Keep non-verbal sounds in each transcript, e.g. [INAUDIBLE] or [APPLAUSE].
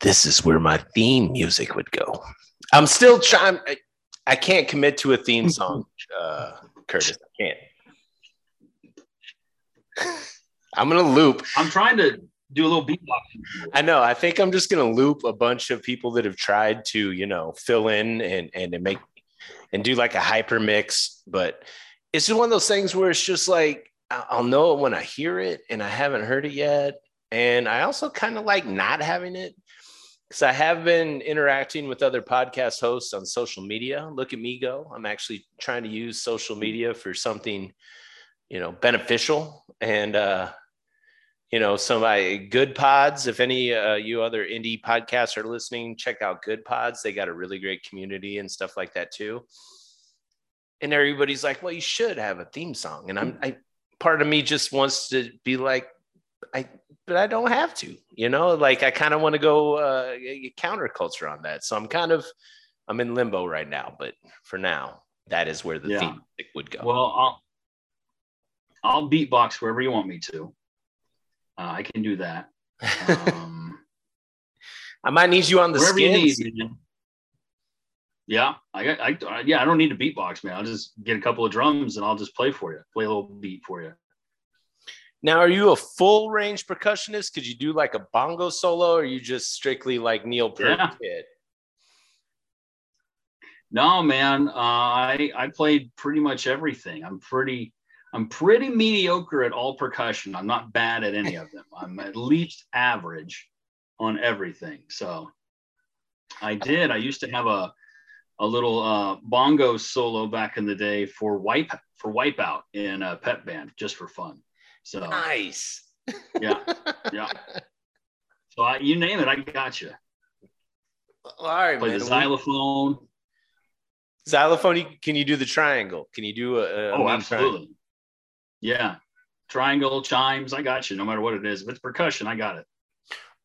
this is where my theme music would go. I'm still trying. I, I can't commit to a theme song, uh, Curtis. I can't. I'm gonna loop. I'm trying to do a little beatboxing. I know. I think I'm just gonna loop a bunch of people that have tried to, you know, fill in and and make and do like a hyper mix. But it's just one of those things where it's just like I'll know it when I hear it, and I haven't heard it yet. And I also kind of like not having it because I have been interacting with other podcast hosts on social media. Look at me go. I'm actually trying to use social media for something, you know, beneficial. And, uh, you know, some I, Goodpods. If any uh, you other indie podcasts are listening, check out Goodpods. They got a really great community and stuff like that too. And everybody's like, "Well, you should have a theme song." And I'm, I, part of me just wants to be like, I but I don't have to, you know, like I kind of want to go uh, counterculture on that. So I'm kind of, I'm in limbo right now, but for now, that is where the yeah. theme would go. Well, I'll, I'll beatbox wherever you want me to. Uh, I can do that. Um, [LAUGHS] I might need you on the skins. yeah, I got. I, yeah, I don't need to beatbox, man. I'll just get a couple of drums and I'll just play for you. Play a little beat for you. Now, are you a full range percussionist? Could you do like a bongo solo, or you just strictly like Neil Peart yeah. kid? No, man. Uh, I I played pretty much everything. I'm pretty I'm pretty mediocre at all percussion. I'm not bad at any of them. [LAUGHS] I'm at least average on everything. So I did. I used to have a a little uh, bongo solo back in the day for wipe for wipeout in a pep band just for fun. So nice. yeah, [LAUGHS] yeah. So I, you name it, I got you. All right, Play man. the xylophone. Xylophone. Can you do the triangle? Can you do a? a oh, absolutely. Triangle? Yeah, triangle chimes. I got you. No matter what it is, if it's percussion, I got it.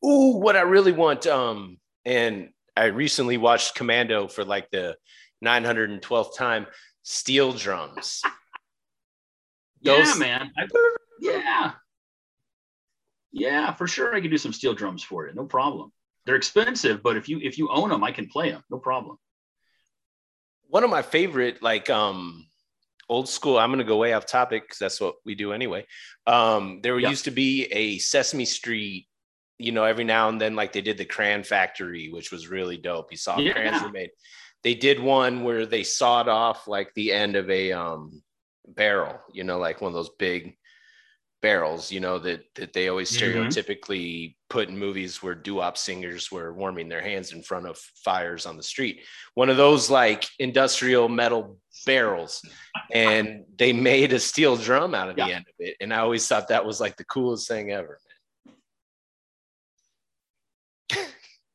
Ooh, what I really want. Um, and I recently watched Commando for like the 912th time. Steel drums. Those, yeah, man. I, yeah. Yeah, for sure. I can do some steel drums for you. No problem. They're expensive, but if you if you own them, I can play them. No problem. One of my favorite, like um old school, I'm gonna go way off topic because that's what we do anyway. Um, there yep. used to be a Sesame Street, you know, every now and then, like they did the Crayon Factory, which was really dope. You saw yeah. crayons were made. They did one where they sawed off like the end of a um barrel, you know, like one of those big barrels, you know, that that they always mm-hmm. stereotypically mm-hmm. put in movies where doo-wop singers were warming their hands in front of fires on the street. One of those like industrial metal barrels. And they made a steel drum out of yeah. the end of it. And I always thought that was like the coolest thing ever. [LAUGHS]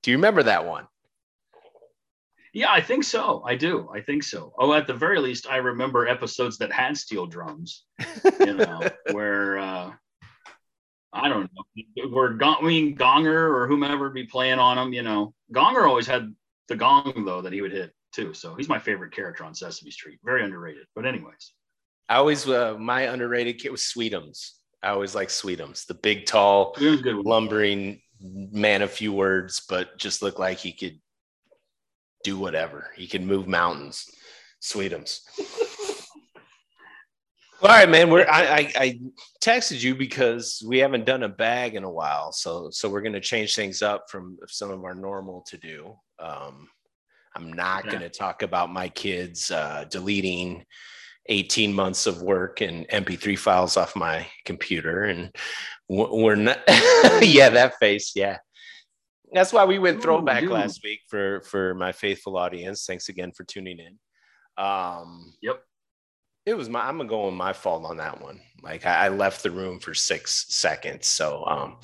Do you remember that one? Yeah, I think so. I do. I think so. Oh, at the very least, I remember episodes that had steel drums, you know, [LAUGHS] where uh, I don't know, where Gong, I mean, Gonger or whomever be playing on them. You know, Gonger always had the gong though that he would hit too. So he's my favorite character on Sesame Street. Very underrated. But anyways, I always uh, my underrated kid was Sweetums. I always like Sweetums, the big, tall, lumbering man of few words, but just looked like he could do whatever. He can move mountains. Sweetums. [LAUGHS] All right, man. We're I, I, I texted you because we haven't done a bag in a while, so so we're gonna change things up from some of our normal to do. Um, I'm not yeah. gonna talk about my kids uh, deleting 18 months of work and MP3 files off my computer, and we're not. [LAUGHS] yeah, that face. Yeah, that's why we went throwback Ooh, last week for for my faithful audience. Thanks again for tuning in. Um, yep. It was my I'm gonna go on my fault on that one. Like I, I left the room for six seconds. So um,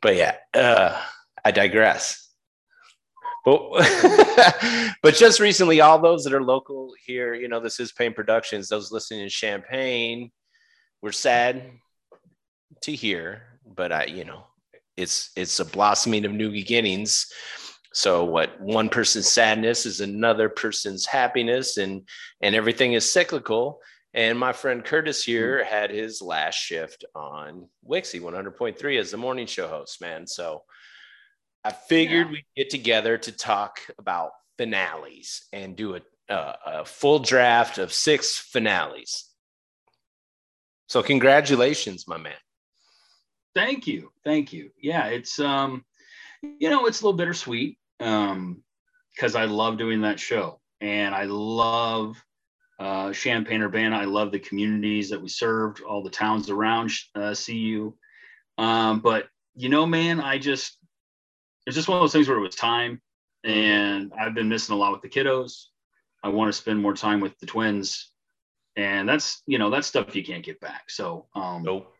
but yeah, uh, I digress. But [LAUGHS] but just recently, all those that are local here, you know, this is Pain Productions. Those listening in Champaign, we're sad to hear, but I, you know, it's it's a blossoming of new beginnings so what one person's sadness is another person's happiness and and everything is cyclical and my friend curtis here hmm. had his last shift on WIXY 100.3 as the morning show host man so I figured yeah. we'd get together to talk about finales and do a, a, a full draft of six finales. So congratulations, my man. Thank you. Thank you. Yeah, it's um, you know, it's a little bittersweet. Um, because I love doing that show and I love uh, Champaign Urbana. I love the communities that we served, all the towns around uh, CU. Um, but you know, man, I just it's just one of those things where it was time, and I've been missing a lot with the kiddos. I want to spend more time with the twins, and that's you know that's stuff you can't get back. So um, nope.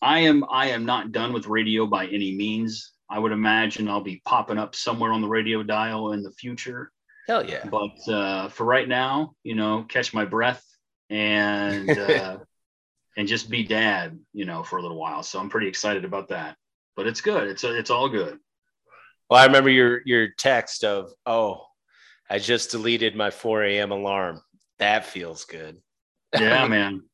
I am I am not done with radio by any means. I would imagine I'll be popping up somewhere on the radio dial in the future. Hell yeah! But uh, for right now, you know, catch my breath and [LAUGHS] uh, and just be dad, you know, for a little while. So I'm pretty excited about that. But it's good. It's it's all good. Well, I remember your your text of, "Oh, I just deleted my 4 a.m. alarm. That feels good." Yeah, man.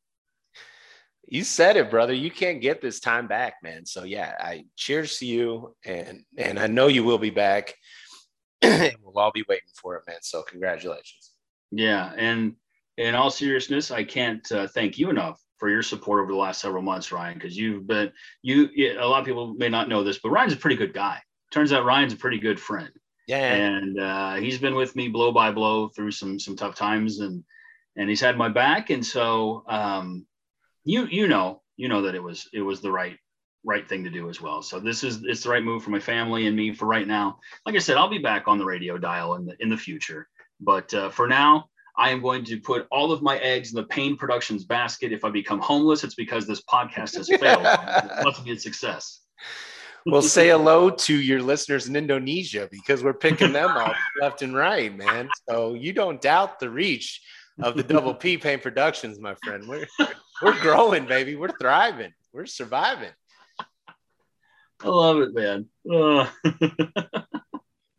You said it, brother. You can't get this time back, man. So yeah, I cheers to you, and and I know you will be back. [CLEARS THROAT] we'll all be waiting for it, man. So congratulations. Yeah, and in all seriousness, I can't uh, thank you enough for your support over the last several months, Ryan, because you've been you. A lot of people may not know this, but Ryan's a pretty good guy. Turns out Ryan's a pretty good friend. Yeah, and uh, he's been with me blow by blow through some some tough times, and and he's had my back. And so um, you you know you know that it was it was the right right thing to do as well. So this is it's the right move for my family and me for right now. Like I said, I'll be back on the radio dial in the in the future, but uh, for now, I am going to put all of my eggs in the Pain Productions basket. If I become homeless, it's because this podcast has failed. [LAUGHS] it must be a success. well, say hello to your listeners in Indonesia because we're picking them up [LAUGHS] left and right, man. So you don't doubt the reach of the Double P Pain Productions, my friend. We're we're growing, baby. We're thriving. We're surviving. I love it, man. [LAUGHS]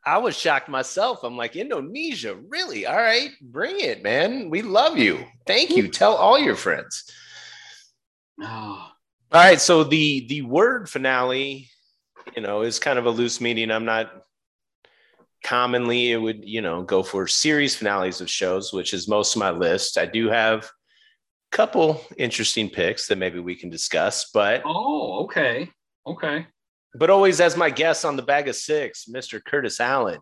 I was shocked myself. I'm like, Indonesia, really? All right, bring it, man. We love you. Thank you. Tell all your friends. Oh. All right. So the the word finale, you know, is kind of a loose meaning. I'm not commonly it would, you know, go for series finales of shows, which is most of my list. I do have couple interesting picks that maybe we can discuss. But oh, okay, okay. But always as my guest on the bag of six, Mr. Curtis Allen,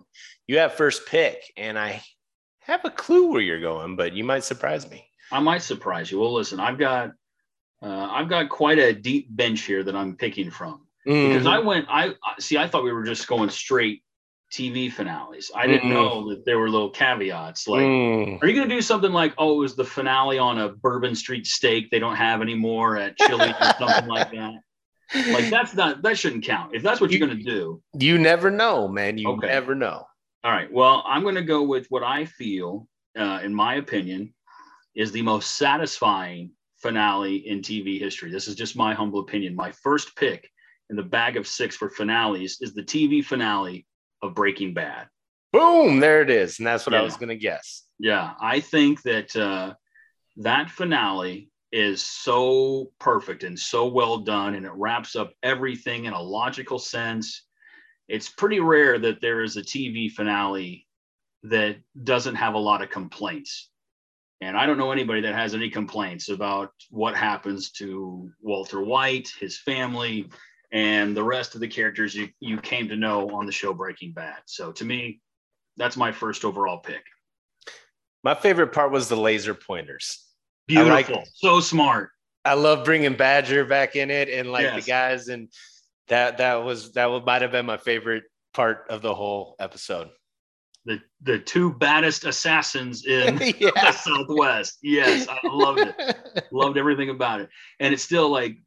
you have first pick, and I have a clue where you're going, but you might surprise me. I might surprise you. Well, listen, I've got uh, I've got quite a deep bench here that I'm picking from mm-hmm. because I went. I see. I thought we were just going straight TV finales. I didn't mm. know that there were little caveats. Like, mm. are you going to do something like, oh, it was the finale on a Bourbon Street steak they don't have anymore at Chili or [LAUGHS] something like that? Like, that's not, that shouldn't count. If that's what you, are going to do, you never know, man. You okay. never know. All right. Well, I'm going to go with what I feel, uh, in my opinion, is the most satisfying finale in TV history. This is just my humble opinion. My first pick in the bag of six for finales is the TV finale of Breaking Bad. Boom, there it is. And that's what yeah. I was going to guess. Yeah, I think that uh, that finale is so perfect and so well done, and it wraps up everything in a logical sense. It's pretty rare that there is a TV finale that doesn't have a lot of complaints. And I don't know anybody that has any complaints about what happens to Walter White, his family, and the rest of the characters you, you came to know on the show Breaking Bad. So to me, that's my first overall pick. My favorite part was the laser pointers. Beautiful. Like, so smart. I love bringing Badger back in it and like yes. the guys and that that was that might have been my favorite part of the whole episode. The the two baddest assassins in [LAUGHS] yeah. the Southwest. Yes, I loved it. [LAUGHS] loved everything about it. And it's still like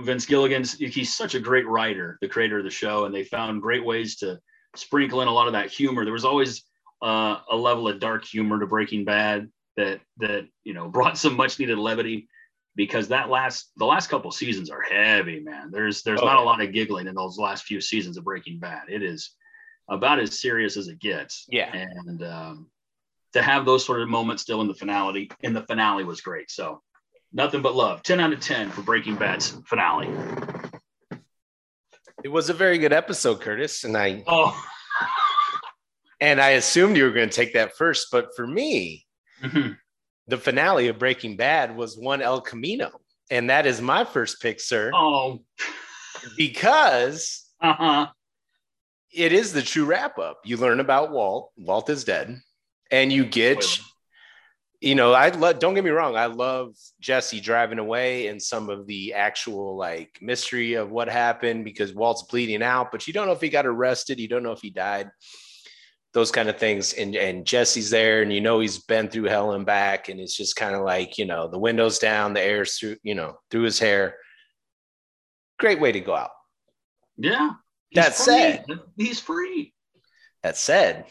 Vince Gilligan's he's such a great writer, the creator of the show, and they found great ways to sprinkle in a lot of that humor. There was always uh, a level of dark humor to Breaking Bad that that you know [LAUGHS] brought some much needed levity because that last the last couple seasons are heavy, man. There's there's oh, not yeah. a lot of giggling in those last few seasons of Breaking Bad. It is about as serious as it gets. Yeah, and um, to have those sort of moments still in the finale in the finale was great. So nothing but love. 10 out of 10 for Breaking Bad's finale. It was a very good episode, Curtis, and I Oh. [LAUGHS] and I assumed you were going to take that first, but for me, Mhm. the finale of Breaking Bad was one El Camino, and that is my first pick, sir, Oh. because [LAUGHS] Uh-huh. it is the true wrap up. You learn about Walt. Walt is dead, and you get, Spoiler. You know, I love. Don't get me wrong. I love Jesse driving away and some of the actual like mystery of what happened because Walt's bleeding out, but you don't know if he got arrested. You don't know if he died. Those kind of things, and and Jesse's there, and you know he's been through hell and back, and it's just kind of like you know the windows down, the air's through, you know, through his hair. Great way to go out. Yeah. That free. said- he's free. That said,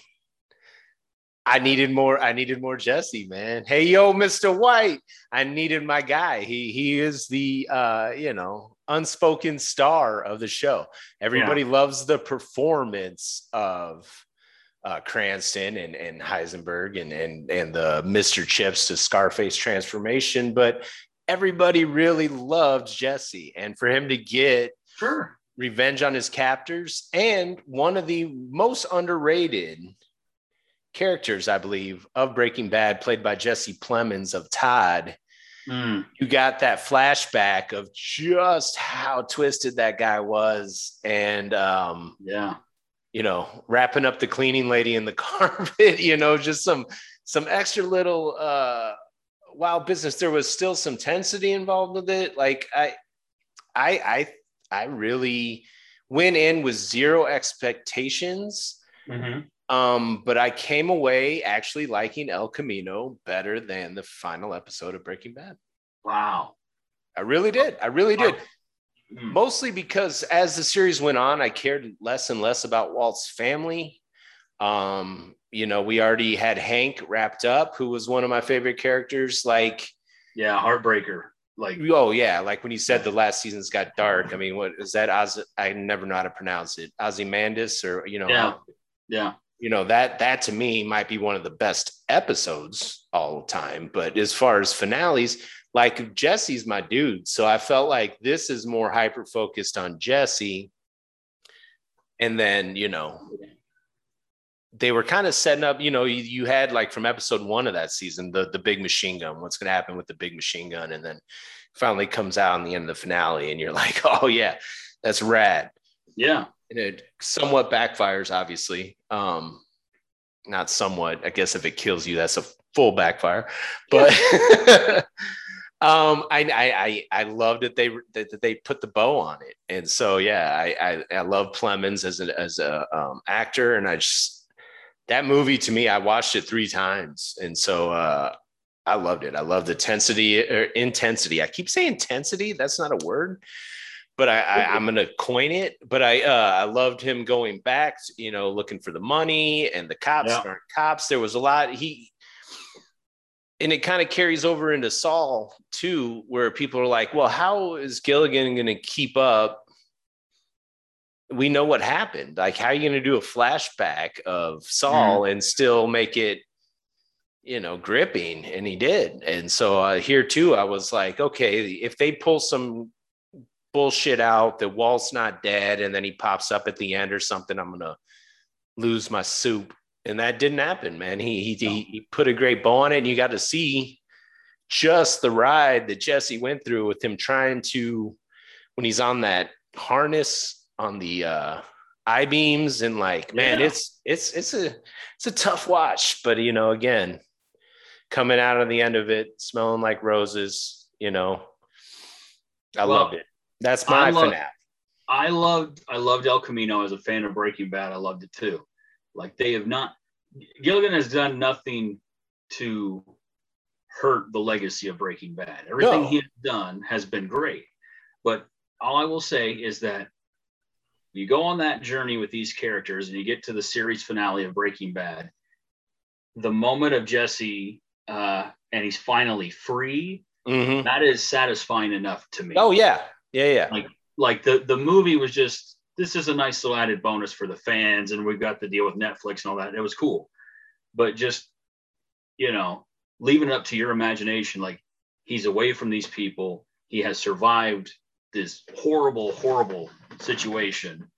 I needed more. I needed more Jesse, man. Hey, yo, Mr. White. I needed my guy. He he is the uh, you know, unspoken star of the show. Everybody loves the performance of uh, Cranston and, and Heisenberg and, and and the Mr. Chips to Scarface transformation, but everybody really loved Jesse. And for him to get Sure. revenge on his captors and one of the most underrated characters i believe of breaking bad played by jesse plemons of todd Mm. you got that flashback of just how twisted that guy was and um Yeah. you know wrapping up the cleaning lady in the [LAUGHS] carpet you know just some some extra little uh wild business there was still some tensity involved with it like i i i i really went in with zero expectations Mhm. Um but i came away actually liking el camino better than the final episode of breaking bad Wow. i really did i really did Mm. mostly because as the series went on, I cared less and less about Walt's family. Um, you know, we already had Hank wrapped up, who was one of my favorite characters. Like, Yeah. Heartbreaker. Like, oh yeah, like when you said the last season's got dark. I mean, what is that? Oz, I never know how to pronounce it. Ozymandias, or you know, yeah. Yeah. You know that that to me might be one of the best episodes all the time. But as far as finales, like Jesse's my dude, so I felt like this is more hyper focused on Jesse. And then you know they were kind of setting up. You know, you, you had like from episode one of that season the the big machine gun. What's going to happen with the big machine gun? And then finally comes out in the end of the finale, and you're like, [LAUGHS] oh yeah, that's rad Yeah. And it somewhat backfires obviously. Um not somewhat. I guess if it kills you that's a full backfire. But [LAUGHS] um I, I i love that they that, they put the bow on it. And so yeah i i, I love Plemons as a as a um, actor. And i just that movie to me i watched it three times. And so uh I loved it. I love the intensity or intensity. I keep saying intensity. That's not a word but I, I I'm gonna coin it. But I uh, I loved him going back, you know, looking for the money and the cops Yeah. aren't cops. There was a lot he and it kind of carries over into Saul too, where people are like, well, how is Gilligan gonna keep up? We know what happened. Like, how are you gonna do a flashback of Saul and still make it you know, gripping, and he did. And so uh, here too, I was like, okay, if they pull some bullshit out that Walt's not dead and then he pops up at the end or something, I'm gonna lose my soup. And that didn't happen, man. He he, he, he put a great bow on it, and you got to see just the ride that Jesse went through with him trying to when he's on that harness on the uh I beams and like man, Yeah. it's it's it's a it's a tough watch, but you know, again, coming out on the end of it, smelling like roses, you know. I Well, loved it. That's my I finale. I loved I loved El Camino as a fan of Breaking Bad. I loved it too. Like they have not Gilligan has done nothing to hurt the legacy of Breaking Bad. Everything No. he has done has been great. But all I will say is that you go on that journey with these characters and you get to the series finale of Breaking Bad. The moment of Jesse uh, and he's finally free, Mhm. that is satisfying enough to me Oh yeah, yeah, yeah. Like- like the the movie was just this is a nice little added bonus for the fans and we've got the deal with netflix and all that. It was cool. But just you know leaving it up to your imagination like he's away from these people. He has survived this horrible, horrible situation.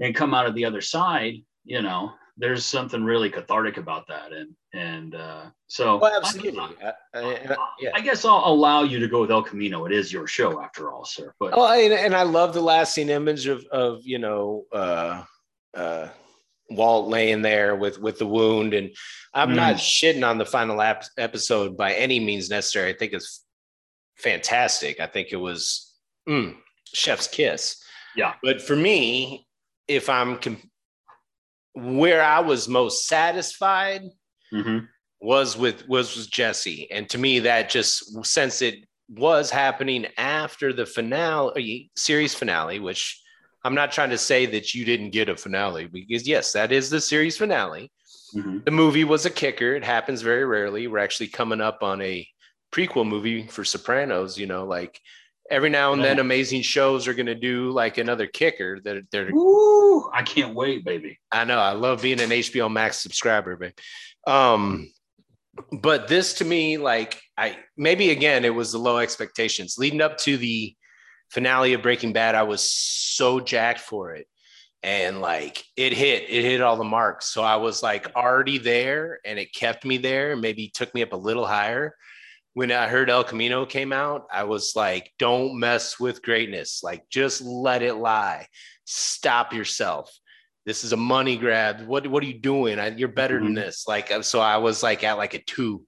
And come out of the other side, you know, there's something really cathartic about that. And, and, uh, so well, absolutely. I, I, yeah. I, guess I'll allow you to go with El Camino. It is your show after all, sir. But, oh, and, and I love the last scene image of, of, you know, uh, uh, Walt laying there with with the wound, and I'm mm. not shitting on the final ap- episode by any means necessary. I think it's fantastic. I think it was mm, chef's kiss. Yeah. But for me, if I'm com- where I was most satisfied mm-hmm. was with was with Jesse, and to me that just since it was happening after the finale series finale, which I'm not trying to say that you didn't get a finale because yes, that is the series finale. Mm-hmm. The movie was a kicker. It happens very rarely. We're actually coming up on a prequel movie for Sopranos. You know, like every now and then, amazing shows are going to do like another kicker. That they're. Ooh, I can't wait, baby. I know. I love being an HBO Max subscriber, babe. Um, but this to me, like I maybe again, it was the low expectations leading up to the finale of Breaking Bad, I was so jacked for it. And like it hit, it hit all the marks. So I was like already there and it kept me there and maybe took me up a little higher. When I heard El Camino came out, I was like, don't mess with greatness. Like just let it lie. Stop yourself. This is a money grab. What, what are you doing? I, you're better mm-hmm. than this. Like, so I was like at like a two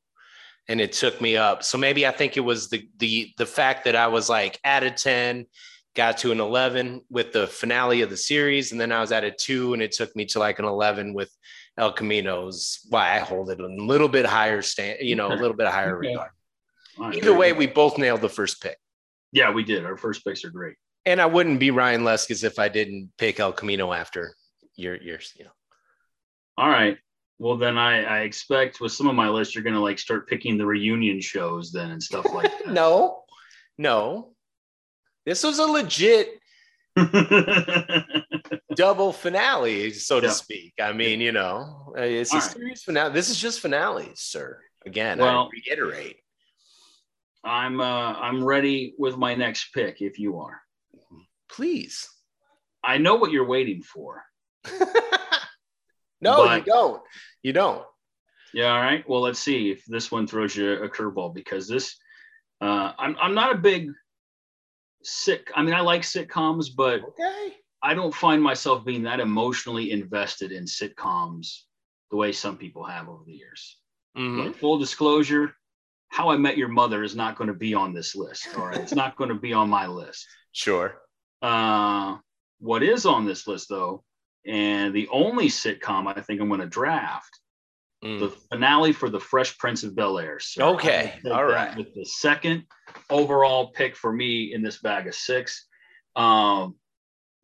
and it took me up. So maybe I think it was the the the fact that I was like at a 10, got to an 11 with the finale of the series, and then I was at a two, and it took me to like an 11 with El Camino's. Why I hold it a little bit higher stand, you know, a little bit higher okay. regard. Right, Either way, we both nailed the first pick. Yeah, we did. Our first picks are great. And I wouldn't be Ryan Leskis if I didn't pick El Camino after your yours, you know. All right. Well, then I, I expect with some of my list, you're going to like start picking the reunion shows then and stuff like [LAUGHS] that. no, no. This was a legit [LAUGHS] double finale, so to yeah. speak. I mean, you know, it's All a right. series finale. This is just finales, sir. Again, well, I reiterate. I'm uh, I'm ready with my next pick if you are. Please. I know what you're waiting for. [LAUGHS] No, but, you don't. You don't. Yeah. All right. Well, let's see if this one throws you a curveball because this, uh, I'm, I'm not a big sick. I mean, I like sitcoms, but okay. I don't find myself being that emotionally invested in sitcoms the way some people have over the years. Mm-hmm. full disclosure, How I Met Your Mother is not going to be on this list. All right. it's not [LAUGHS] going to be on my list. Sure. Uh, what is on this list, though, and the only sitcom I think I'm going to draft, mm. the finale for The Fresh Prince of Bel Air. So okay, all right. With the second overall pick for me in this bag of six. Um,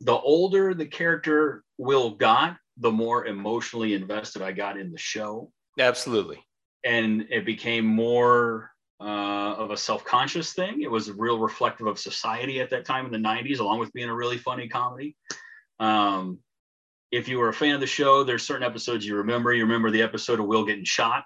the older the character Will got, the more emotionally invested I got in the show. Absolutely. And it became more uh, of a self-conscious thing. It was real reflective of society at that time in the 90s, along with being a really funny comedy. Um, if you were a fan of the show, there's certain episodes you remember. You remember the episode of Will getting shot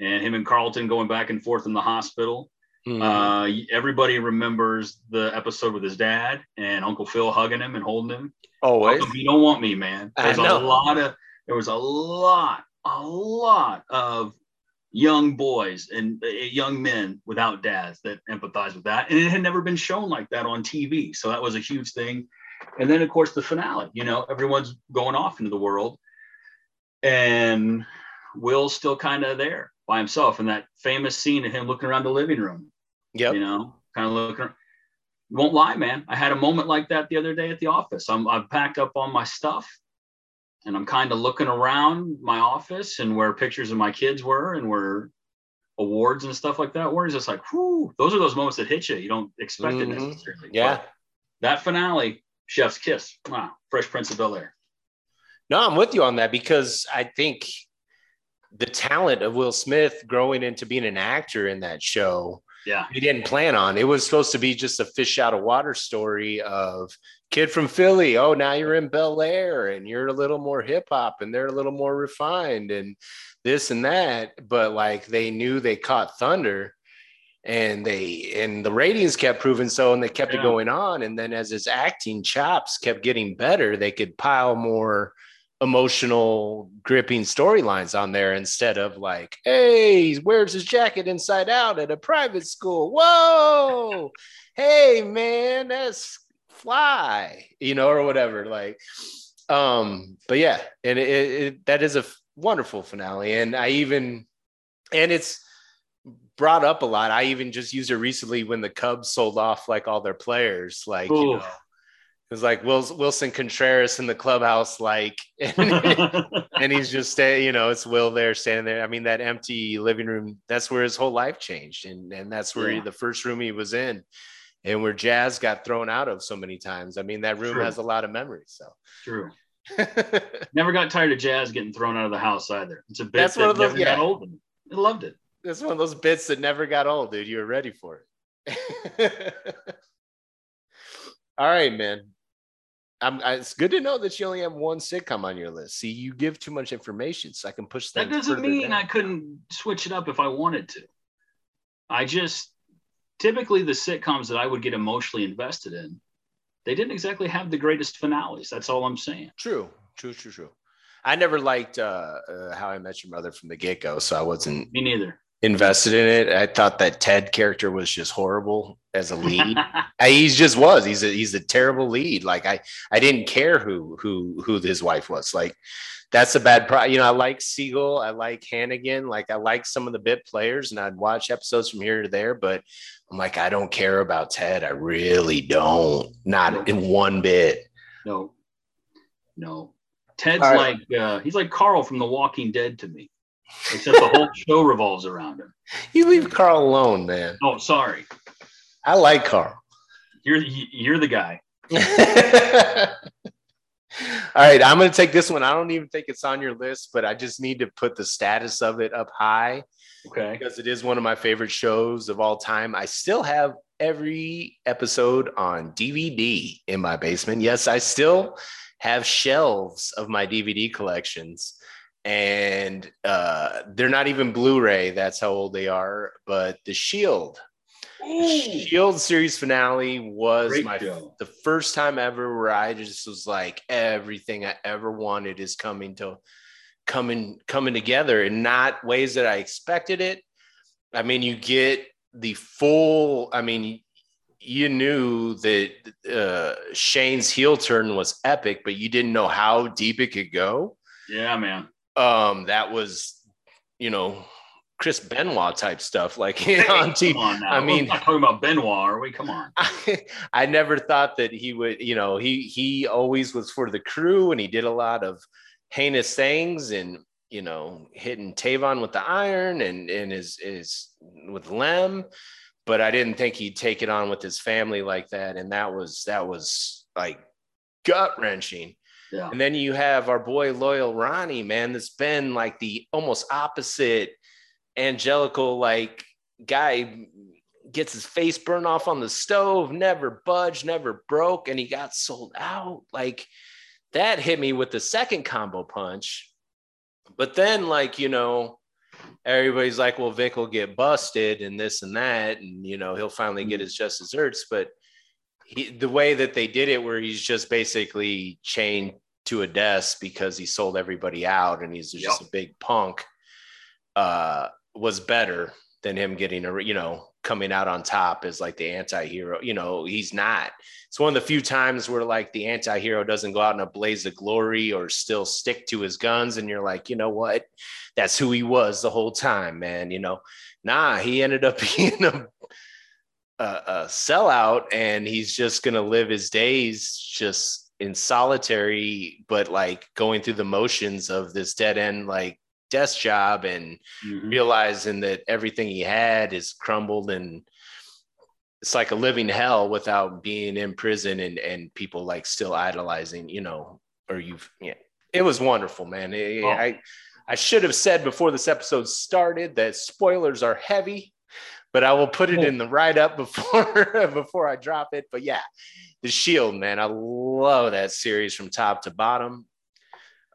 and him and Carlton going back and forth in the hospital. Mm-hmm. Uh, everybody remembers the episode with his dad and Uncle Phil hugging him and holding him. Always. You don't want me, man. There's a lot of there was a lot, a lot of young boys and uh, young men without dads that empathize with that, and it had never been shown like that on TV. So that was a huge thing. And then, of course, the finale, you know, everyone's going off into the world. And Will's still kind of there by himself. And that famous scene of him looking around the living room. Yeah. You know, kind of looking around. Won't lie, man. I had a moment like that the other day at the office. I'm, I've packed up all my stuff and I'm kind of looking around my office and where pictures of my kids were and where awards and stuff like that were. It's just like, whoo, those are those moments that hit you. You don't expect mm-hmm. it necessarily. Yeah. But that finale Chef's Kiss. Wow, Fresh Prince of Bel Air. No, I'm with you on that because I think the talent of Will Smith growing into being an actor in that show. Yeah. He didn't plan on. It was supposed to be just a fish out of water story of kid from Philly. Oh, now you're in Bel Air and you're a little more hip hop and they're a little more refined and this and that. But like they knew they caught thunder and they and the ratings kept proving so and they kept yeah. it going on and then as his acting chops kept getting better they could pile more emotional gripping storylines on there instead of like hey he wears his jacket inside out at a private school whoa hey man that's fly you know or whatever like um but yeah and it, it, that is a wonderful finale and i even and it's brought up a lot. I even just used it recently when the Cubs sold off like all their players. Like, Ooh. you know, it was like Willson Contreras in the clubhouse, like, [LAUGHS] and, [LAUGHS] and he's just stay, you know, it's Will there standing there. I mean, that empty living room, that's where his whole life changed. And, and that's where yeah. he, the first room he was in and where jazz got thrown out of so many times. I mean, that room True. has a lot of memories. So True. [LAUGHS] never got tired of jazz getting thrown out of the house either. It's a bit that's that one of those, never yeah. got old. I loved it. It's one of those bits that never got old, dude. You were ready for it. All right, man. I'm, it's good to know that you only have one sitcom on your list. See, you give too much information, so I can push that. That doesn't mean down. I couldn't switch it up if I wanted to. I just typically the sitcoms that I would get emotionally invested in, they didn't exactly have the greatest finales. That's all I'm saying. True, true, true, true. I never liked uh, uh, How I Met Your Mother from the get go, so I wasn't. Me neither invested in it. I thought that Ted character was just horrible as a lead. [LAUGHS] I, he just was. He's a he's a terrible lead. Like I I didn't care who who who his wife was. Like that's a bad pro. You know, I like Segel. I like Hannigan. Like I like some of the bit players, and I'd watch episodes from here to there. But I'm like, I don't care about Ted. I really don't. Not no. in one bit. No, no. Ted's right. like uh, he's like Carl from The Walking Dead to me except the whole [LAUGHS] show revolves around him. You leave Carl alone, man. Oh, sorry. I like Carl. You're you're the guy. [LAUGHS] All right, I'm going to take this one. I don't even think it's on your list, but I just need to put the status of it up high. Okay. Because it is one of my favorite shows of all time. I still have every episode on DVD in my basement. Yes, I still have shelves of my DVD collections and uh, they're not even Blu-ray. That's how old they are. But the Shield, the Shield series finale was Great my show. the first time ever where I just was like, everything I ever wanted is coming to coming coming together in not ways that I expected it. I mean, you get the full. I mean, you knew that uh, Shane's heel turn was epic, but you didn't know how deep it could go. Yeah, man um, that was, you know, Chris Benoit type stuff, like [LAUGHS] you know, on TV. On I mean, We're not talking about Benoit, are we? Come on. I, [LAUGHS] I never thought that he would, you know, he he always was for the crew, and he did a lot of heinous things, and you know, hitting Tavon with the iron, and and his is with Lem, but I didn't think he'd take it on with his family like that, and that was that was like gut wrenching. Yeah. And then you have our boy Loyal Ronnie, man, that's been like the almost opposite angelical like guy gets his face burned off on the stove, never budged, never broke, and he got sold out. Like that hit me with the second combo punch. But then, like, you know, everybody's like, well, Vic will get busted and this and that, and you know, he'll finally get mm-hmm. his just desserts. But he, the way that they did it, where he's just basically chained to a desk because he sold everybody out and he's just yep. a big punk, uh, was better than him getting a, you know, coming out on top as like the anti-hero. You know, he's not. It's one of the few times where like the anti-hero doesn't go out in a blaze of glory or still stick to his guns. And you're like, you know what? That's who he was the whole time, man. You know, nah, he ended up [LAUGHS] being a a, a sellout and he's just going to live his days just in solitary, but like going through the motions of this dead end, like desk job and mm-hmm. realizing that everything he had is crumbled and it's like a living hell without being in prison and, and people like still idolizing, you know, or you've, yeah, it was wonderful, man. It, oh. I, I should have said before this episode started that spoilers are heavy but I will put it in the write up before [LAUGHS] before I drop it. But yeah, the Shield, man, I love that series from top to bottom.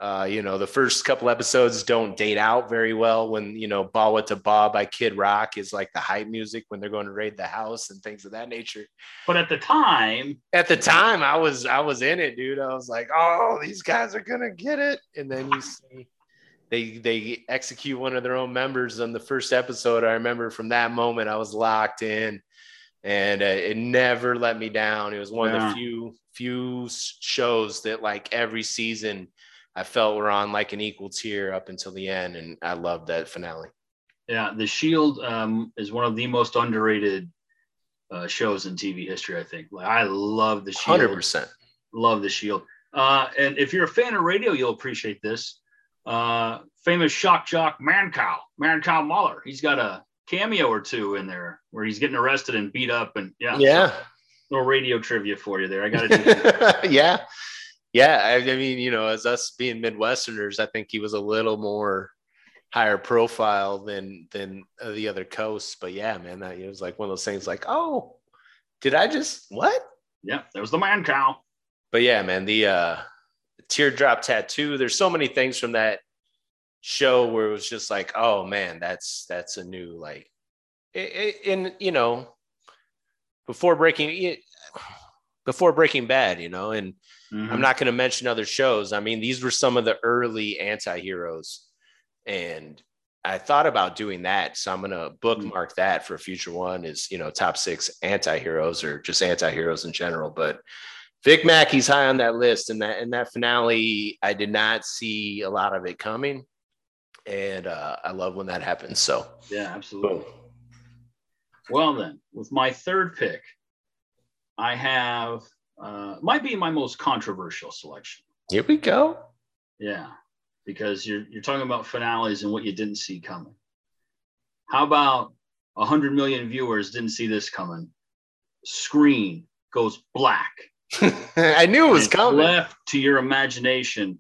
Uh, you know, the first couple episodes don't date out very well when, you know, Bawitdaba by Kid Rock is like the hype music when they're going to raid the house and things of that nature. But at the time, at the time I was I was in it, dude. I was like, oh, these guys are gonna get it. And then you see [LAUGHS] they they execute one of their own members on the first episode. I remember from that moment I was locked in and uh, it never let me down. It was one yeah. of the few few shows that like every season I felt were on like an equal tier up until the end, and I loved that finale. Yeah, The Shield um, is one of the most underrated uh, shows in TV history. I think. Like, I love The Shield. Hundred percent. Love The Shield. Uh, and if you're a fan of radio, you'll appreciate this. Uh, famous shock jock Mancow, Mancow Muller. He's got a cameo or two in there where he's getting arrested and beat up, and yeah, yeah. So, little radio trivia for you there. I got to do. [LAUGHS] yeah, yeah, I, I, mean, you know, as us being Midwesterners, I think he was a little more higher profile than than the other coasts. But yeah, man, that it was like one of those things. Like, oh, did I just what? Yeah, there was the Mancow. But yeah, man, the uh, teardrop tattoo. There's so many things from that show where it was just like, oh man, that's that's a new like, in you know, before breaking before Breaking Bad, you know, and mm-hmm. I'm not going to mention other shows. I mean, these were some of the early anti-heroes and I thought about doing that. So I'm going to bookmark mm-hmm. that for a future one is, you know, top six anti-heroes or just anti-heroes in general. But Vic Mackey's high on that list. And that, in that finale, I did not see a lot of it coming. And uh, I love when that happens. So yeah, absolutely. Well, then with my third pick, I have uh, might be my most controversial selection. Here we go. Yeah, because you're you're talking about finales and what you didn't see coming. How about a hundred million viewers didn't see this coming? Screen goes black. [LAUGHS] I knew it was coming. Left to your imagination,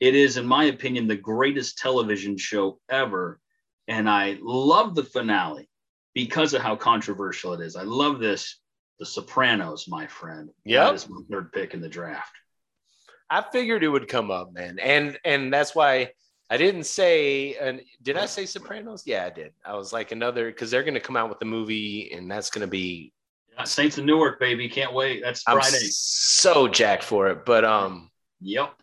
it is, in my opinion, the greatest television show ever, and I love the finale because of how controversial it is. I love this the Sopranos, my friend. Yeah, that is my third pick in the draft. I figured it would come up, man, and and that's why I didn't say. And did I say Sopranos? Yeah, I did. I was like another because they're going to come out with the movie, and that's going to be Saints of Newark, baby. Can't wait. That's Friday. I'm so jacked for it, but um, yep.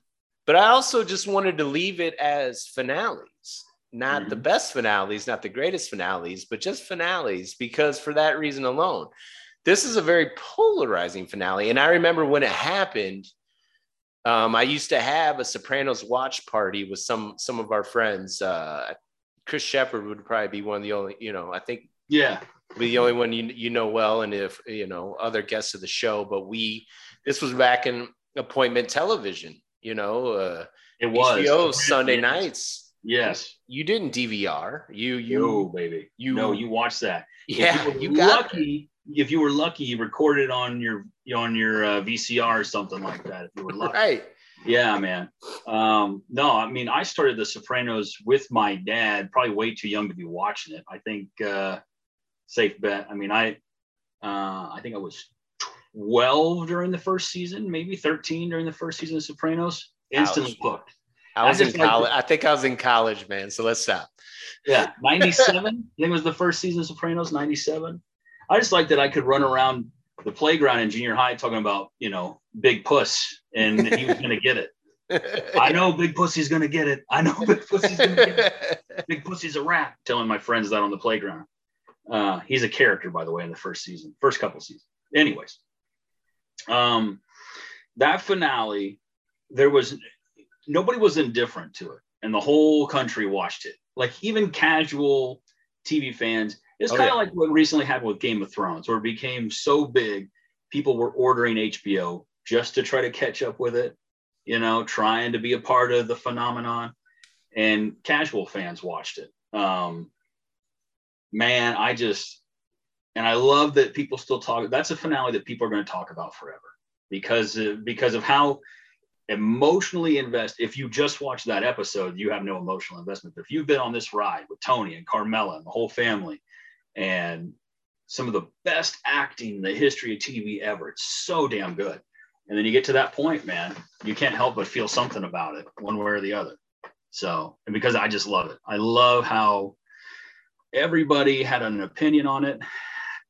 But I also just wanted to leave it as finales, not mm-hmm. the best finales, not the greatest finales, but just finales, because for that reason alone this is a very polarizing finale. And I remember when it happened, um, I used to have a Sopranos watch party with some some of our friends. Uh, Chris Shepard would probably be one of the only, you know, I think, yeah, be the only one you you know well, and if you know other guests of the show. But we, this was back in appointment television. You know, uh, it was HBO Sunday nights. Yes, you didn't DVR. You you no, baby. You no, you watched that. Yeah, you, you got lucky if you were lucky, you recorded on your on your uh, VCR or something like that. If you were lucky, right? Yeah, man. Um, no, I mean, I started The Sopranos with my dad. Probably way too young to be watching it. I think uh, safe bet. I mean, I uh, I think I was 12 during the first season, maybe 13 during the first season of Sopranos. Instantly hooked. I was I in college. Like I think I was in college, man. So let's stop. Yeah, 97. I think it was the first season of Sopranos, 97. I just like that I could run around the playground in junior high talking about, you know, big puss and he was going [LAUGHS] to get it. I know big pussy's going to get it. I [LAUGHS] know big pussy's going to get it. Big pussy's a rat, telling my friends that on the playground. Uh, he's a character, by the way, in the first season, first couple seasons. Anyways, um, that finale, there was nobody was indifferent to it, and the whole country watched it. Like even casual TV fans, it's oh, kind of yeah. like what recently happened with Game of Thrones, where it became so big, people were ordering HBO just to try to catch up with it, you know, trying to be a part of the phenomenon. And casual fans watched it. Um, man, I just, and I love that people still talk. That's a finale that people are going to talk about forever because uh, because of how emotionally invest. If you just watch that episode, you have no emotional investment. But if you've been on this ride with Tony and Carmela and the whole family, and some of the best acting in the history of TV ever. It's so damn good. And then you get to that point, man, you can't help but feel something about it, one way or the other. So, and because I just love it, I love how everybody had an opinion on it.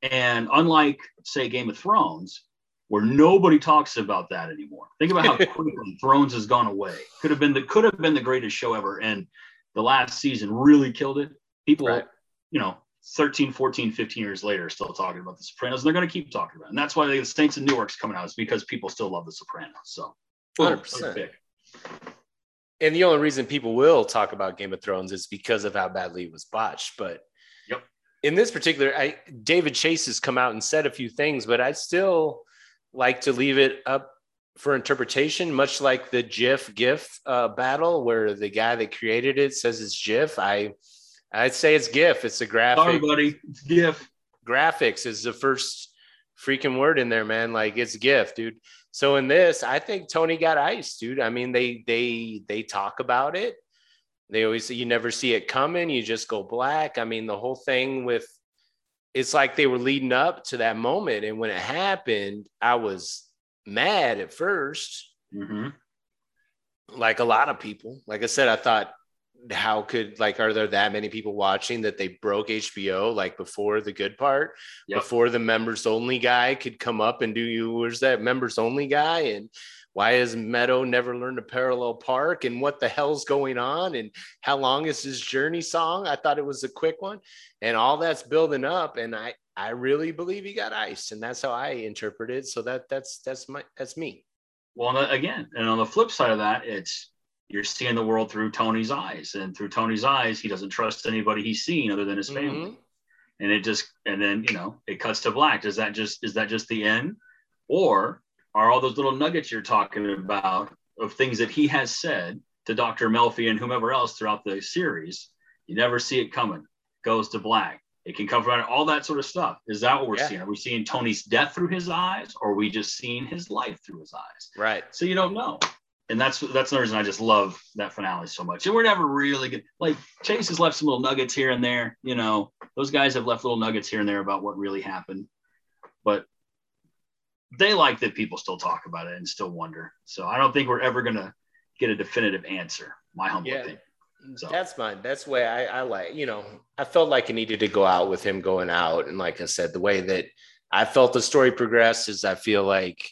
And unlike, say, Game of Thrones, where nobody talks about that anymore. Think about how [LAUGHS] quickly Thrones has gone away. Could have been the could have been the greatest show ever, and the last season really killed it. People, right. you know, 13, 14, 15 years later, still talking about The Sopranos, and they're going to keep talking about it. And that's why the Saints and Newark's coming out is because people still love The Sopranos. So, 100%. And the only reason people will talk about Game of Thrones is because of how badly it was botched. But. In this particular, I, David Chase has come out and said a few things, but I still like to leave it up for interpretation, much like the GIF GIF uh, battle, where the guy that created it says it's GIF. I I'd say it's GIF. It's a graphic. Sorry, buddy. It's GIF. Graphics is the first freaking word in there, man. Like it's GIF, dude. So in this, I think Tony got ice, dude. I mean, they they they talk about it. They always say you never see it coming. You just go black. I mean, the whole thing with it's like they were leading up to that moment, and when it happened, I was mad at 1st mm-hmm. Like a lot of people. Like I said, I thought how could like are there that many people watching that they broke HBO like before the good part yep. before the members only guy could come up and do you where's that members only guy and why has Meadow never learned a parallel park? And what the hell's going on? And how long is his journey song? I thought it was a quick one. And all that's building up. And I I really believe he got iced and that's how I interpret it so that that's that's my that's me. Well again and on the flip side of that it's you're seeing the world through Tony's eyes, and through Tony's eyes, he doesn't trust anybody he's seen other than his family. Mm-hmm. And it just, and then you know, it cuts to black. Does that just is that just the end, or are all those little nuggets you're talking about of things that he has said to Dr. Melfi and whomever else throughout the series? You never see it coming. Goes to black. It can come from all that sort of stuff. Is that what we're yeah. seeing? Are we seeing Tony's death through his eyes, or are we just seeing his life through his eyes? Right. So you don't know and that's that's the reason I just love that finale so much. And we're never really good. Like Chase has left some little nuggets here and there. You know, those guys have left little nuggets here and there about what really happened, but they like that people still talk about it and still wonder. So I don't think we're ever gonna get a definitive answer. My humble yeah, opinion. So. That's mine. That's the way I, I like. You know, I felt like it needed to go out with him going out, and like I said, the way that I felt the story progressed is I feel like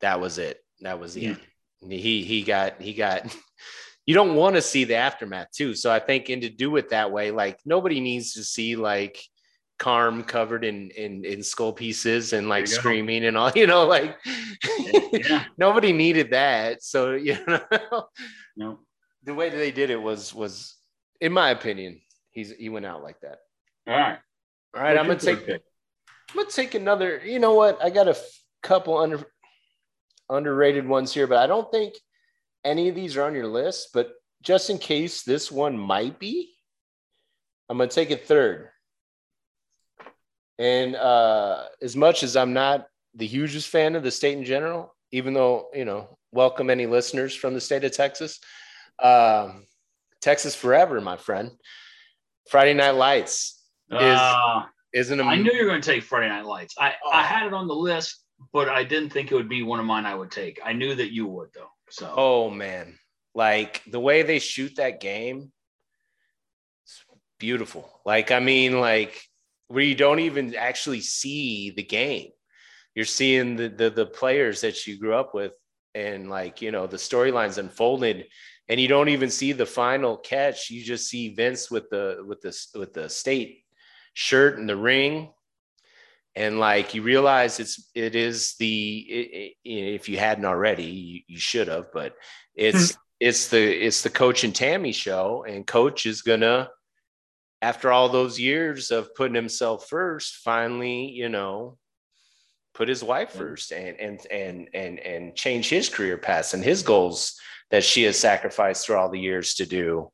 that was it. That was the mm. end he he got he got [LAUGHS] you don't want to see the aftermath too so i think and to do it that way like nobody needs to see like Carm covered in in in skull pieces and like screaming and all [LAUGHS] you know like yeah. [LAUGHS] nobody needed that so you know no the way that they did it was was in my opinion he's he went out like that all right all right i'm gonna take pick? i'm gonna take another you know what i got a f- couple under underrated ones here, but I don't think any of these are on your list. But just in case this one might be, I'm going to take it third. And uh, as much as I'm not the hugest fan of the state in general, even though, you know, welcome any listeners from the state of Texas, um, Texas forever, my friend. Friday Night Lights is, uh, isn't. I knew you were going to take Friday Night Lights. I, oh. I had it on the list but I didn't think it would be one of mine I would take. I knew that you would though. So oh man, like the way they shoot that game, it's beautiful. Like I mean, like where you don't even actually see the game. You're seeing the the, the players that you grew up with and like you know the storylines unfolded and you don't even see the final catch you just see vince with the with the with the state shirt and the ring and like you realize it's it is the it, it, if you hadn't already you, you should have but it's mm-hmm. it's the it's the coach and tammy show and coach is gonna after all those years of putting himself first finally you know put his wife first and and and and and change his career path and his goals that she has sacrificed through all the years to do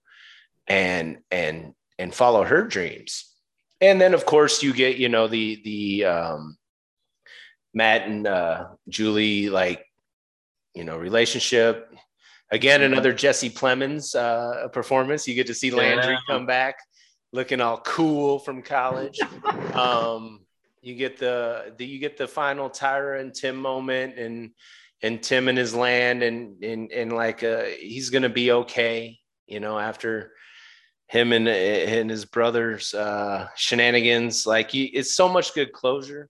and and and follow her dreams and then of course you get you know the the um, Matt and uh, Julie like you know relationship. Again, mm-hmm. another Jesse Plemons uh, performance. You get to see Landry yeah. come back looking all cool from college. um, you get the, the you get the final Tyra and Tim moment, and and Tim and his land and and and like uh, he's gonna be okay, you know, after him and and his brothers uh, shenanigans. Like he, it's so much good closure.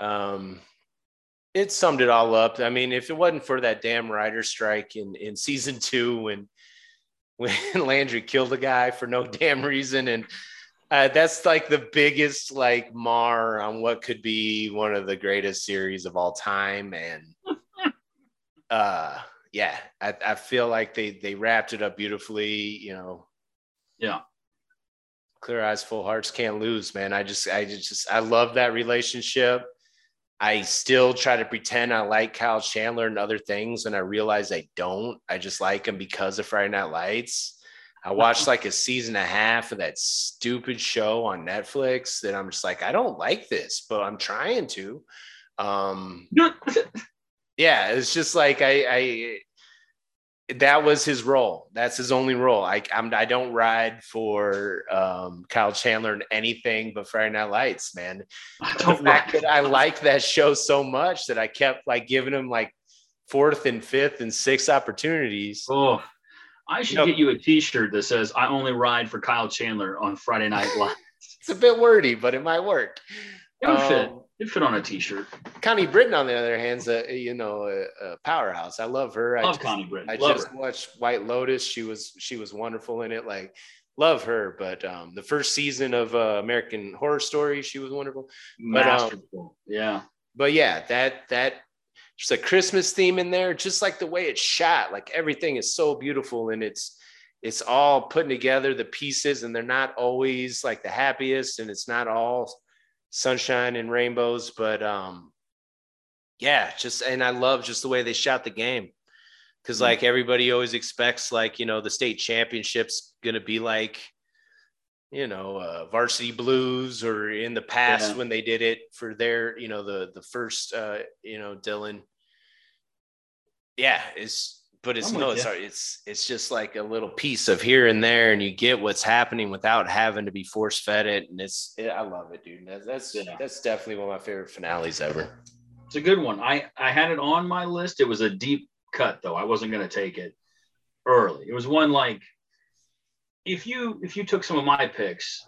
Um, it summed it all up. I mean, if it wasn't for that damn writer strike in in season two when when [LAUGHS] Landry killed a guy for no damn reason. And uh, that's like the biggest like mar on what could be one of the greatest series of all time. And [LAUGHS] uh yeah I, I feel like they they wrapped it up beautifully you know. Yeah. Clear eyes full hearts can't lose man. I just i just i love that relationship i still try to pretend i like kyle chandler and other things and i realize i don't i just like him because of friday night lights I watched like a season and a half of that stupid show on Netflix that I'm just like, I don't like this, but I'm trying to. Um, [LAUGHS] yeah, it's just like I, I, that was his role. That's his only role. I, I'm, I don't ride for um, Kyle Chandler in anything but Friday Night Lights, man. The fact that I like that show so much that I kept like giving him like fourth and fifth and sixth opportunities. Oh, I should get you a T-shirt that says "I only ride for Kyle Chandler on Friday Night [LAUGHS] Live." it's a bit wordy, but it might work. It would um, fit. It fit on a T-shirt. Connie Britton, on the other hand, is a you know a, a powerhouse. I love her. Love I just, Connie Britton. I love just her. watched White Lotus. She was she was wonderful in it. Like love her. But um, the first season of uh, American Horror Story, she was wonderful. Masterful. But, um, yeah. But yeah, that that there's a Christmas theme in there, just like the way it's shot. Like everything is so beautiful and it's it's all putting together the pieces and they're not always like the happiest and it's not all sunshine and rainbows, but um yeah, just and I love just the way they shot the game. because mm-hmm. like everybody always expects like, you know, the state championship's gonna be like you know, uh, varsity blues or in the past yeah. when they did it for their, you know, the, the first, uh, you know, Dylan. Yeah. It's, but it's no, it's, it's, it's just like a little piece of here and there and you get what's happening without having to be force fed it. And it's, it, I love it, dude. That's, that's, yeah. that's definitely one of my favorite finales ever. It's a good one. I, I had it on my list. It was a deep cut though. I wasn't going to take it early. It was one like, if you if you took some of my picks,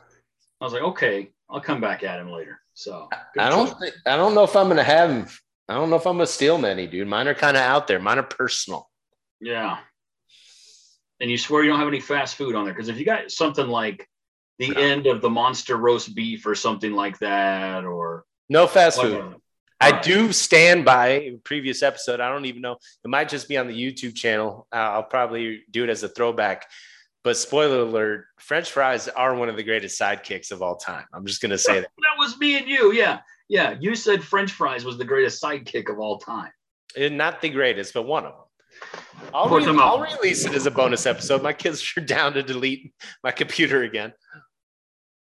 I was like, okay, I'll come back at him later. So I don't think, I don't know if I'm gonna have him. I don't know if I'm gonna steal many, dude. Mine are kind of out there. Mine are personal. Yeah. And you swear you don't have any fast food on there because if you got something like the no. end of the monster roast beef or something like that, or no fast whatever. food. I right. do stand by previous episode. I don't even know. It might just be on the YouTube channel. Uh, I'll probably do it as a throwback. But spoiler alert, French fries are one of the greatest sidekicks of all time. I'm just going to say [LAUGHS] that. That was me and you. Yeah. Yeah. You said French fries was the greatest sidekick of all time. And not the greatest, but one of them. I'll, re- I'll release it as a bonus episode. My kids are [LAUGHS] down to delete my computer again.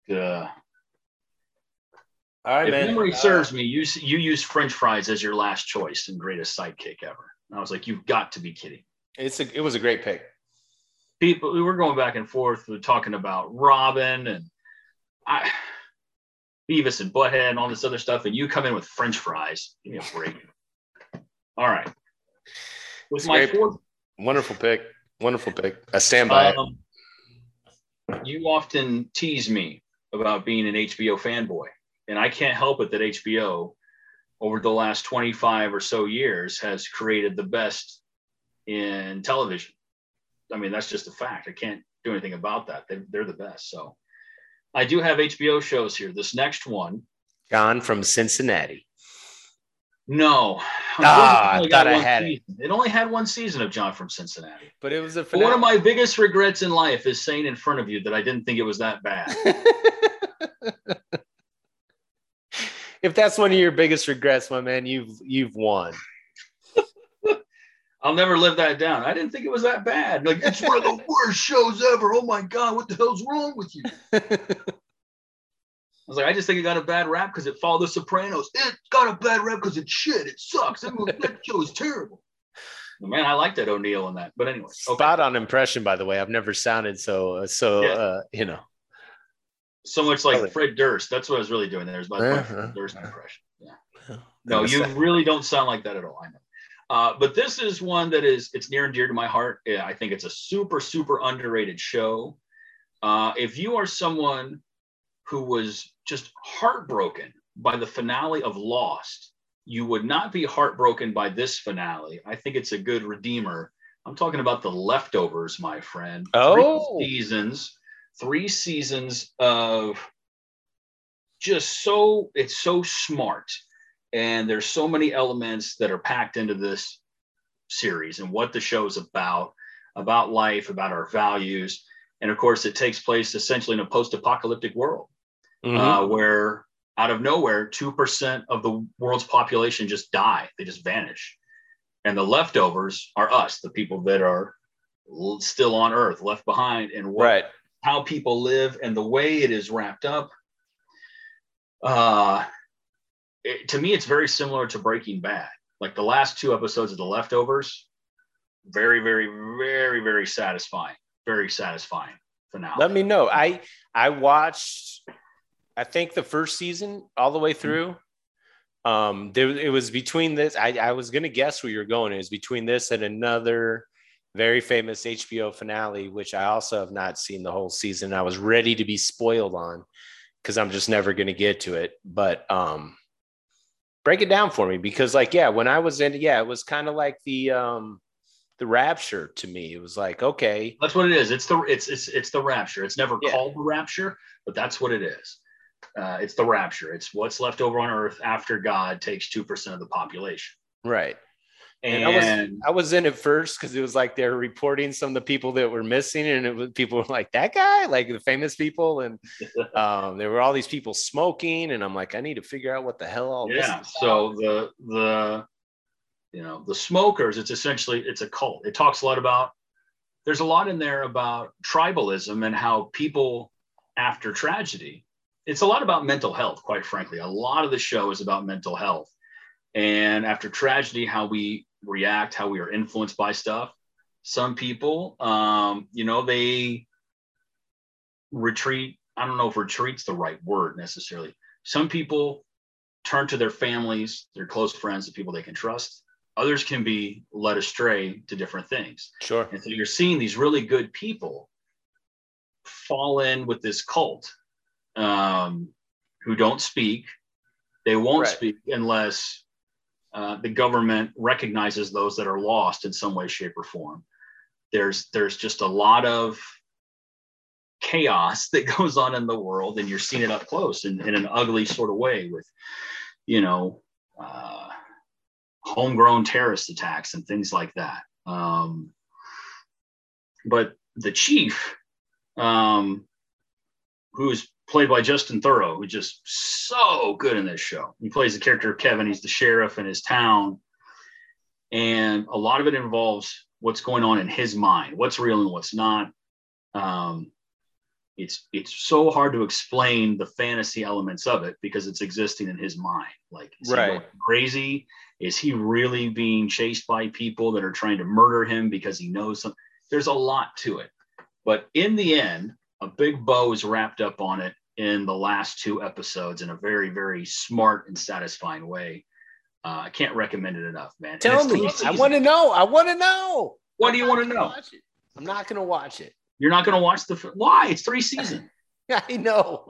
Yeah. All right, if man. memory uh, serves me, you you used French fries as your last choice and greatest sidekick ever. And I was like, you've got to be kidding. It's a, it was a great pick people we were going back and forth we talking about Robin and I Beavis and Butthead and all this other stuff, and you come in with French fries. Give me a break. all right. With my fourth, wonderful pick, wonderful pick. I stand by um, it. You often tease me about being an HBO fanboy, and I can't help it that HBO, over the last 25 or so years, has created the best in television. I mean, that's just a fact. I can't do anything about that. They, they're the best. So I do have HBO shows here. This next one, John from Cincinnati. No. Ah, I thought I had season. it. It only had one season of John from Cincinnati. But it was a one of my biggest regrets in life is saying in front of you that I didn't think it was that bad. [LAUGHS] if that's one of your biggest regrets, my man, you've you've won. [LAUGHS] I'll never live that down. I didn't think it was that bad. Like it's one of the [LAUGHS] worst shows ever. Oh my god, what the hell's wrong with you? I was like, I just think it got a bad rap because it followed The Sopranos. It got a bad rap because it's shit. It sucks. That, that show is terrible. Man, I like that O'Neill in that. But anyway, okay. spot on impression. By the way, I've never sounded so uh, so. Yeah. Uh, you know, so much like Fred Durst. That's what I was really doing there. Is my uh-huh. Fred Durst impression. Yeah. [LAUGHS] No, you really don't sound like that at all. I know. Uh, but this is one that is it's near and dear to my heart. Yeah, I think it's a super super underrated show. Uh, if you are someone who was just heartbroken by the finale of Lost, you would not be heartbroken by this finale. I think it's a good redeemer. I'm talking about the leftovers, my friend. Oh, three seasons, three seasons of just so it's so smart and there's so many elements that are packed into this series and what the show is about about life about our values and of course it takes place essentially in a post-apocalyptic world mm-hmm. uh, where out of nowhere 2% of the world's population just die they just vanish and the leftovers are us the people that are still on earth left behind and what, right. how people live and the way it is wrapped up uh, it, to me, it's very similar to Breaking Bad. Like the last two episodes of The Leftovers, very, very, very, very satisfying. Very satisfying finale. Let me know. I I watched, I think the first season all the way mm-hmm. through. Um, there it was between this. I, I was gonna guess where you're going. It was between this and another very famous HBO finale, which I also have not seen the whole season. I was ready to be spoiled on because I'm just never going to get to it. But um, break it down for me because, like, yeah, when I was in, yeah, it was kind of like the um, the rapture to me. It was like, okay, that's what it is. It's the it's it's it's the rapture. It's never yeah. called the rapture, but that's what it is. Uh, it's the rapture. It's what's left over on Earth after God takes two percent of the population. Right. And, and I was I was in it first because it was like they're reporting some of the people that were missing, and it was people were like that guy, like the famous people, and [LAUGHS] um, there were all these people smoking, and I'm like, I need to figure out what the hell all yeah. this. So the the you know the smokers, it's essentially it's a cult. It talks a lot about. There's a lot in there about tribalism and how people after tragedy. It's a lot about mental health, quite frankly. A lot of the show is about mental health and after tragedy how we react, how we are influenced by stuff. Some people, um, you know, they retreat. I don't know if retreat's the right word necessarily. Some people turn to their families, their close friends, the people they can trust. Others can be led astray to different things. Sure. And so you're seeing these really good people fall in with this cult um, who don't speak. They won't right. speak unless uh, the government recognizes those that are lost in some way, shape, or form. There's there's just a lot of chaos [LAUGHS] that goes on in the world, and you're seeing it up close in, in an ugly sort of way with, you know, uh, homegrown terrorist attacks and things like that. Um, but the chief, um, who's played by Justin Theroux, who's just so good in this show. He plays the character of Kevin. He's the sheriff in his town. And a lot of it involves what's going on in his mind, what's real and what's not. Um, it's it's so hard to explain the fantasy elements of it because it's existing in his mind. Like, is right. he crazy? Is he really being chased by people that are trying to murder him because he knows something? There's a lot to it. But in the end, a big bow is wrapped up on it in the last two episodes in a very, very smart and satisfying way. Uh, I can't recommend it enough, man. Tell me, I want to know. I want to know. What I'm do you want to know? I'm not going to watch it. You're not going to watch the why? It's three seasons. [LAUGHS] I know,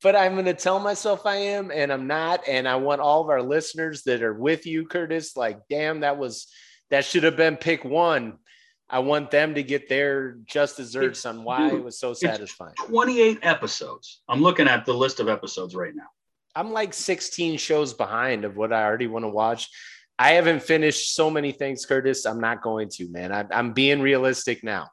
but I'm going to tell myself I am, and I'm not. And I want all of our listeners that are with you, Curtis. Like, damn, that was that should have been pick one I want them to get their just desserts on why dude, it was so satisfying. 28 episodes. I'm looking at the list of episodes right now. I'm like 16 shows behind of what I already want to watch. I haven't finished so many things, Curtis. I'm not going to, man. I, I'm being realistic now.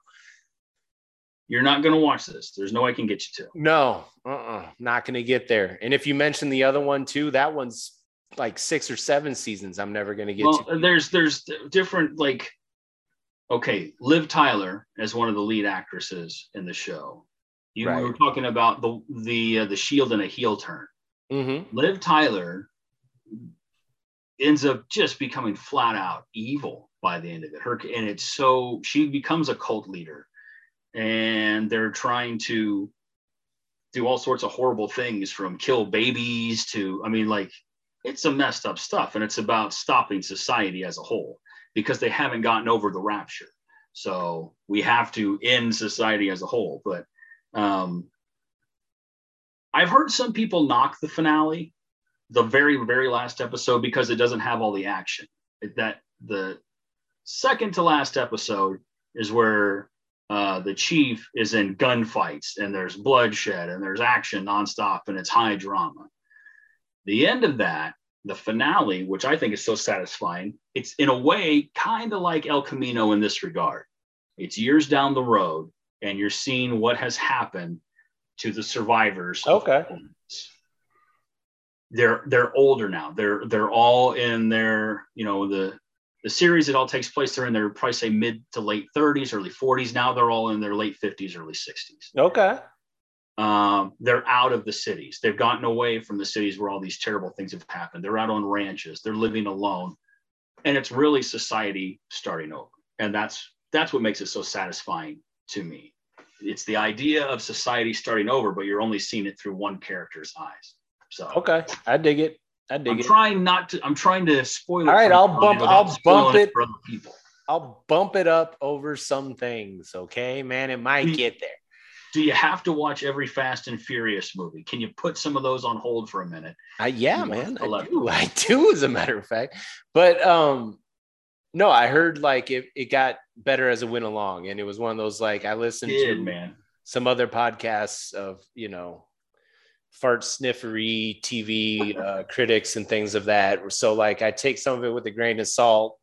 You're not going to watch this. There's no way I can get you to. No, uh-uh, not going to get there. And if you mention the other one too, that one's like six or seven seasons. I'm never going to get well, to. There's there's different like okay, Liv Tyler as one of the lead actresses in the show. You right. were talking about the the uh, the shield and a heel turn. Mm-hmm. Liv Tyler ends up just becoming flat out evil by the end of it. Her and it's so she becomes a cult leader, and they're trying to do all sorts of horrible things from kill babies to I mean like it's some messed up stuff, and it's about stopping society as a whole because they haven't gotten over the rapture. So we have to end society as a whole. But um, I've heard some people knock the finale, the very, very last episode, because it doesn't have all the action. That the second to last episode is where uh, the chief is in gunfights and there's bloodshed and there's action nonstop and it's high drama. The end of that, the finale, which I think is so satisfying, it's in a way kind of like El Camino in this regard. It's years down the road and you're seeing what has happened to the survivors. Okay. They're they're older now. They're they're all in their, you know, the the series it all takes place they're in their probably say mid to late 30s early 40s now they're all in their late 50s early 60s okay um, they're out of the cities they've gotten away from the cities where all these terrible things have happened they're out on ranches they're living alone and it's really society starting over and that's that's what makes it so satisfying to me it's the idea of society starting over but you're only seeing it through one character's eyes so okay i dig it I dig I'm it. trying not to. I'm trying to spoil it. All right, I'll bump- I'll bump it. for other people. I'll bump it up over some things. Okay, man, it might get there. Do you have to watch every Fast and Furious movie? Can you put some of those on hold for a minute? I, yeah, man, I do. [LAUGHS] I do, as a matter of fact. But um, no, I heard like it, it got better as it went along, and it was one of those like I listened Did to man? some other podcasts of you know fart sniffery TV uh, critics and things of that. So like I take some of it with a grain of salt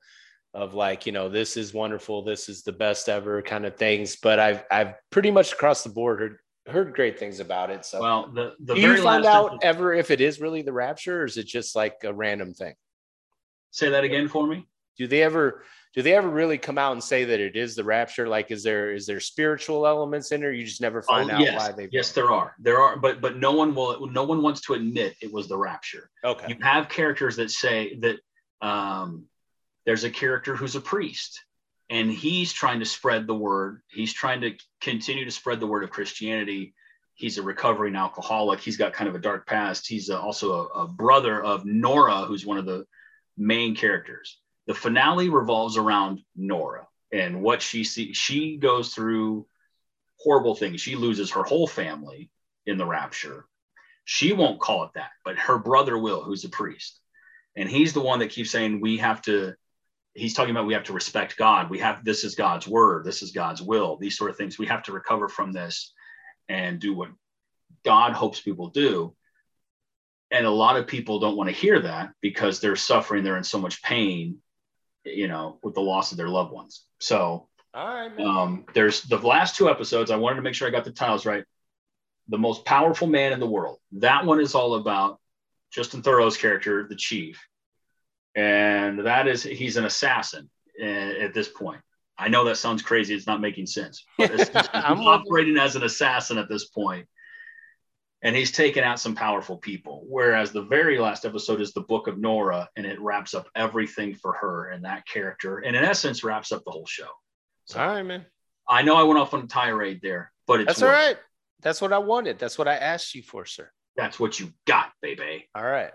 of like you know this is wonderful, this is the best ever kind of things. But I've I've pretty much across the board heard heard great things about it. So Well, the the do you find out episode- ever if it is really the rapture, or is it just like a random thing? say that again for me. Do they ever do they ever really come out and say that it is the rapture? Like, is there is there spiritual elements in there? You just never find Oh, out yes, why they. yes, there are. There are, but but no one will. No one wants to admit it was the rapture. Okay. You have characters that say that um, there's a character who's a priest, and he's trying to spread the word. He's trying to continue to spread the word of Christianity. He's a recovering alcoholic. He's got kind of a dark past. He's uh also a, a brother of Nora, who's one of the main characters. The finale revolves around Nora and what she sees. She goes through horrible things. She loses her whole family in the rapture. She won't call it that, but her brother will, who's a priest. And he's the one that keeps saying, we have to, he's talking about we have to respect God. We have, this is God's word. This is God's will, these sort of things. We have to recover from this and do what God hopes people do. And a lot of people don't want to hear that because they're suffering, they're in so much pain, you know, with the loss of their loved ones. So, right, um, there's the last two episodes. I wanted to make sure I got the titles right. The most powerful man in the world. That one is all about Justin Theroux's character, the chief, and that is he's an assassin uh, at this point. I know that sounds crazy. It's not making sense. But [LAUGHS] I'm operating as an assassin at this point, and he's taken out some powerful people. Whereas the very last episode is the Book of Nora, and it wraps up everything for her and that character, and in essence wraps up the whole show. So All right, man. I know I went off on a tirade there, but it's That's all worth right. it. That's what I wanted. That's what I asked you for, sir. That's what you got, baby. All right.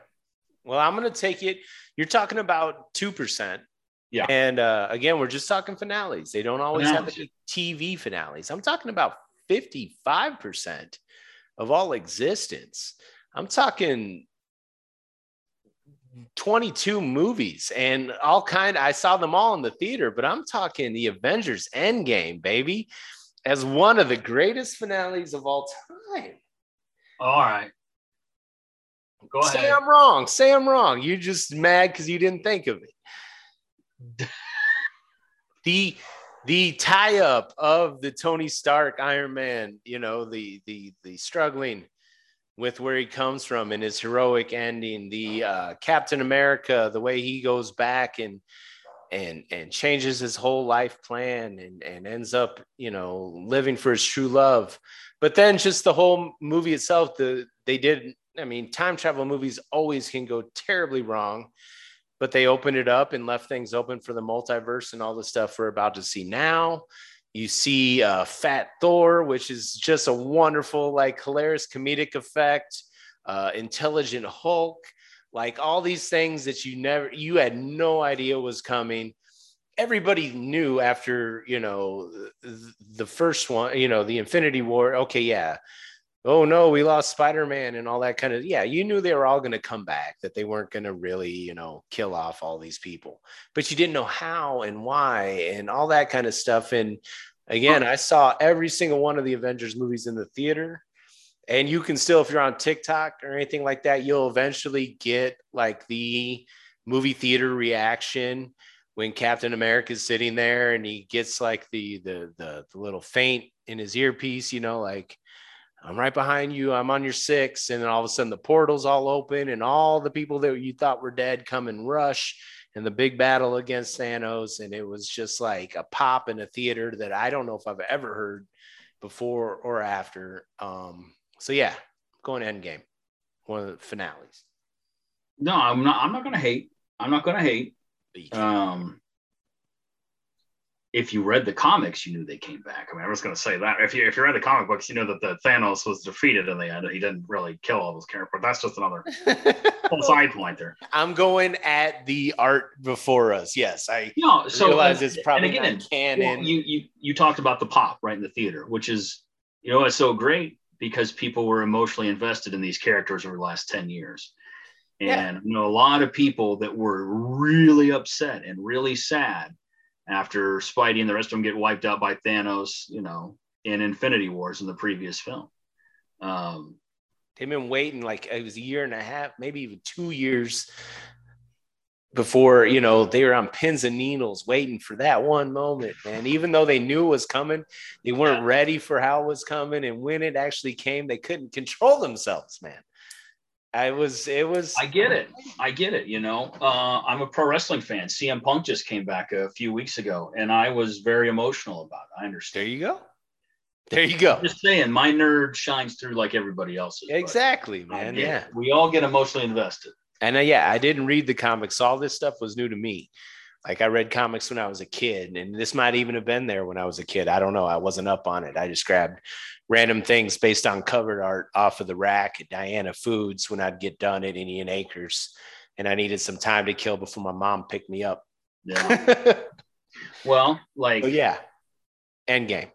Well, I'm going to take it. You're talking about 2%. Yeah. And uh, again, we're just talking finales. They don't always have Finales. be TV finales. I'm talking about 55% of all existence. I'm talking 22 movies and all kind I saw them all in the theater, but I'm talking the Avengers Endgame, baby, as one of the greatest finales of all time. All right. Go Say ahead. I'm wrong. Say I'm wrong. You're just mad because you didn't think of it. [LAUGHS] the the tie up of the Tony Stark Iron Man, you know, the the the struggling with where he comes from and his heroic ending, the uh, Captain America, the way he goes back and and and changes his whole life plan and and ends up, you know, living for his true love. But then just the whole movie itself, the they did I mean, time travel movies always can go terribly wrong, but they opened it up and left things open for the multiverse and all the stuff we're about to see now. You see uh, Fat Thor, which is just a wonderful, like hilarious comedic effect. Uh, Intelligent Hulk, like all these things that you never, you had no idea was coming. everybody knew after you know the first one, you know, the Infinity War. Okay, yeah. Oh no, we lost Spider Man and all that kind of. Yeah, you knew they were all going to come back. That they weren't going to really, you know, kill off all these people, but you didn't know how and why and all that kind of stuff. And again, I saw every single one of the Avengers movies in the theater. And you can still, if you're on TikTok or anything like that, you'll eventually get like the movie theater reaction when Captain America is sitting there and he gets like the, the the the, little faint in his earpiece, you know, like I'm right behind you, I'm on your six, and then all of a sudden the portals all open and all the people that you thought were dead come and rush and the big battle against Thanos, and it was just like a pop in a theater that I don't know if I've ever heard before or after. Um, so yeah, going to Endgame, one of the finales. No, I'm not. I'm not going to hate. I'm not going to hate. Um, if you read the comics, you knew they came back. I mean, I was going to say that if you if you read the comic books, you know that the Thanos was defeated and they had he didn't really kill all those characters. But that's just another [LAUGHS] whole side point there. I'm going at the art before us. Yes, I you know, so, realize uh, it's probably and again, not canon. Well, you you you talked about the pop right in the theater, which is you know it's so great because people were emotionally invested in these characters over the last ten years. And yeah. you know, a lot of people that were really upset and really sad after Spidey and the rest of them get wiped out by Thanos, you know, in Infinity Wars in the previous film. Um, They've been waiting like it was a year and a half, maybe even two years before, you know, they were on pins and needles waiting for that one moment, man. Even though they knew it was coming, they weren't ready for how it was coming. And when it actually came, they couldn't control themselves, man. I was, it was. I get it. I get it. You know, uh, I'm a pro wrestling fan. CM Punk just came back a few weeks ago, and I was very emotional about it. I understand. There you go. There you go. I'm just saying, my nerd shines through like everybody else's. Exactly, man. Yeah, we all get emotionally invested. And uh, yeah, I didn't read the comics. All this stuff was new to me. Like I read comics when I was a kid, and this might even have been there when I was a kid. I don't know. I wasn't up on it. I just grabbed random things based on cover art off of the rack at Diana Foods when I'd get done at Indian Acres, and I needed some time to kill before my mom picked me up. Yeah. [LAUGHS] well, like yeah, Endgame.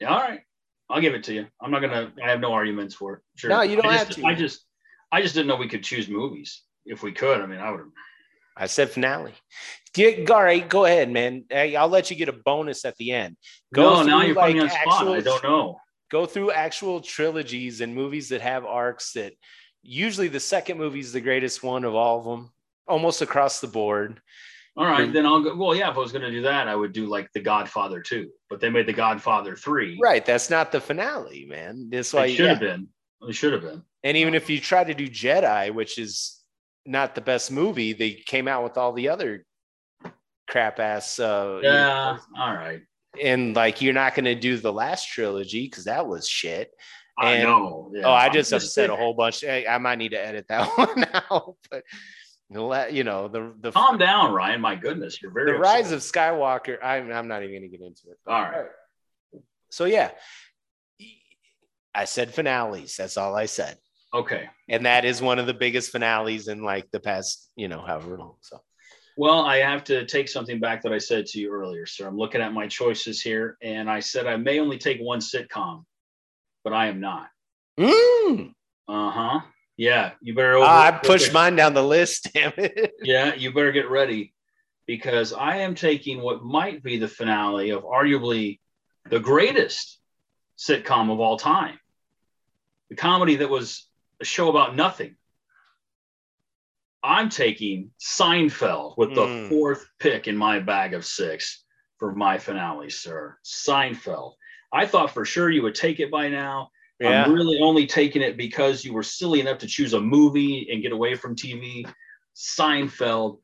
Yeah, all right. I'll give it to you. I'm not gonna. I have no arguments for it. Sure. No, you don't I have just, to. I just, I just didn't know we could choose movies. If we could, I mean, I would have. I said finale. Get Gary, go ahead, man. I'll let you get a bonus at the end. Go no, now you're like putting on spot. I don't know go through actual trilogies and movies that have arcs that usually the second movie is the greatest one of all of them, almost across the board. All right, then I'll go. Well, yeah, if I was going to do that, I would do like The Godfather 2, but they made The Godfather 3. Right. That's not the finale, man. That's why it should yeah. have been. It should have been. And even if you try to do Jedi, which is not the best movie, they came out with all the other crap ass. Uh, yeah. You know, all right and like you're not going to do the last trilogy because that was shit. And, I know. Yeah. Oh, I just upset a whole bunch. I, I, might need to edit that [LAUGHS] one out, but you know the the calm down, Ryan. My goodness, you're very the upset. rise of Skywalker. I'm I'm not even going to get into it. All right. So yeah, I said finales. That's all I said. Okay. And that is one of the biggest finales in like the past, you know, however long. So well, I have to take something back that I said to you earlier, sir. I'm looking at my choices here, and I said I may only take one sitcom, but I am not. Mm. Uh huh. Yeah, you better. Over- I pushed mine down the list. [LAUGHS] Damn it. Yeah, you better get ready because I am taking what might be the finale of arguably the greatest sitcom of all time, the comedy that was a show about nothing I'm taking Seinfeld with the mm. fourth pick in my bag of six for my finale, sir. Seinfeld. I thought for sure you would take it by now. Yeah. I'm really only taking it because you were silly enough to choose a movie and get away from TV. Seinfeld.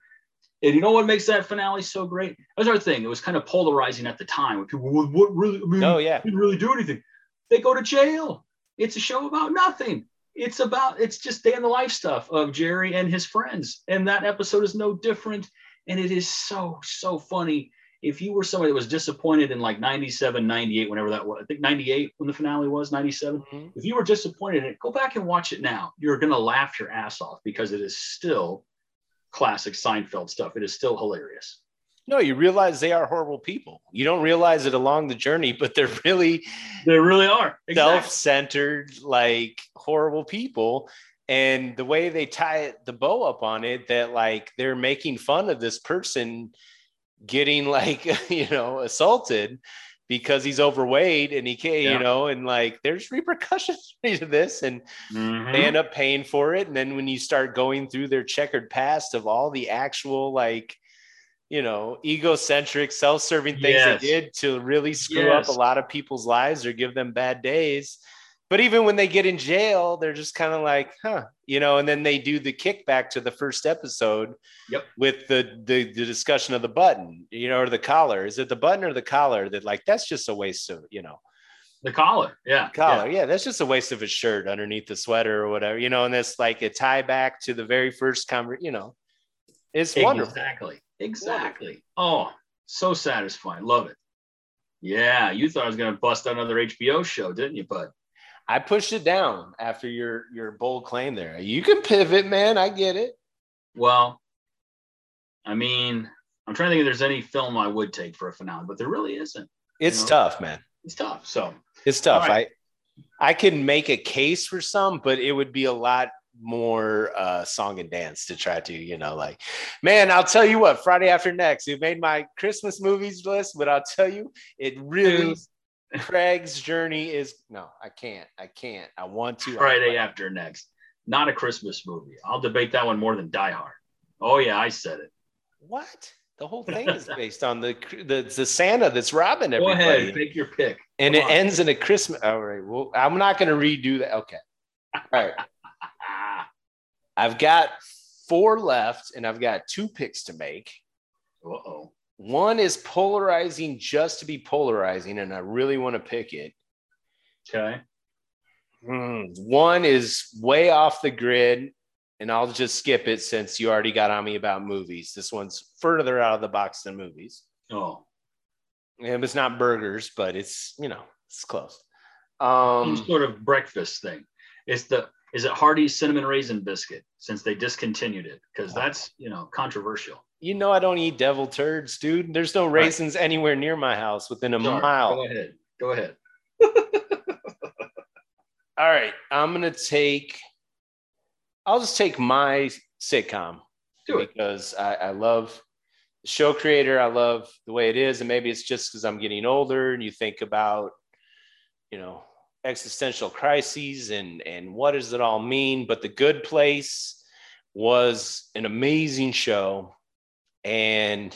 And you know what makes that finale so great? That was our thing. It was kind of polarizing at the time. People, what, what really? I mean, oh yeah, didn't really do anything. They go to jail. It's a show about nothing it's about it's just day in the life stuff of Jerry and his friends. And that episode is no different. And it is so, so funny. If you were somebody that was disappointed in like 97, 98, whenever that was, I think 98 when the finale was, 97. Mm-hmm. If you were disappointed in it, go back and watch it now. You're going to laugh your ass off because it is still classic Seinfeld stuff. It is still hilarious. No, you realize they are horrible people. You don't realize it along the journey, but they're really they really are exactly. self-centered, like horrible people. And the way they tie it, the bow up on it, that like they're making fun of this person getting [LAUGHS] like you know assaulted because he's overweight and he can't, yeah. you know, and like there's repercussions [LAUGHS] to this and mm-hmm. they end up paying for it. And then when you start going through their checkered past of all the actual like, you know, egocentric, self-serving things yes. they did to really screw yes. up a lot of people's lives or give them bad days but even when they get in jail, they're just kind of like, huh, you know, and then they do the kickback to the first episode yep. with the, the, the discussion of the button, you know, or the collar. Is it the button or the collar that like that's just a waste of, you know. The collar, yeah. Collar, yeah. yeah. That's just a waste of a shirt underneath the sweater or whatever, you know, and it's like a tie back to the very first conversation, you know. It's wonderful. Exactly. Exactly. Wonderful. Oh, so satisfying. Love it. Yeah, you thought I was gonna bust another HBO show, didn't you, bud? I pushed it down after your your bold claim there. You can pivot, man. I get it. Well, I mean, I'm trying to think if there's any film I would take for a finale, but there really isn't. It's you know? tough, man. It's tough. So it's tough. Right. I I can make a case for some, but it would be a lot more uh song and dance to try to you know like man i'll tell you what friday after next it made my christmas movies list but i'll tell you it really [LAUGHS] Craig's journey is no, I can't. I can't. I want to. Friday after next. Not a Christmas movie. I'll debate that one more than Die Hard. Oh yeah, I said it. What? The whole thing is based on the the, the Santa that's robbing everybody. Go ahead, take your pick. And Come it on. ends in a Christmas. All right. Well, I'm not going to redo that. Okay. All right. I've got four left, and I've got two picks to make. Uh oh. One is polarizing just to be polarizing, and I really want to pick it. Okay. Mm, one is way off the grid, and I'll just skip it since you already got on me about movies. This one's further out of the box than movies. Oh. And it's not burgers, but it's, you know, it's close. Um, Some sort of breakfast thing. It's the is it Hardee's cinnamon raisin biscuit since they discontinued it because that's you know controversial. You know I don't eat devil turds, dude. There's no raisins right. anywhere near my house within a Sorry. mile. Go ahead. Go ahead. [LAUGHS] All right, I'm gonna take. I'll just take my sitcom Do it. because I, I love the show creator. I love the way it is, and maybe it's just because I'm getting older, and you think about, you know, existential crises and and what does it all mean? But the good place was an amazing show and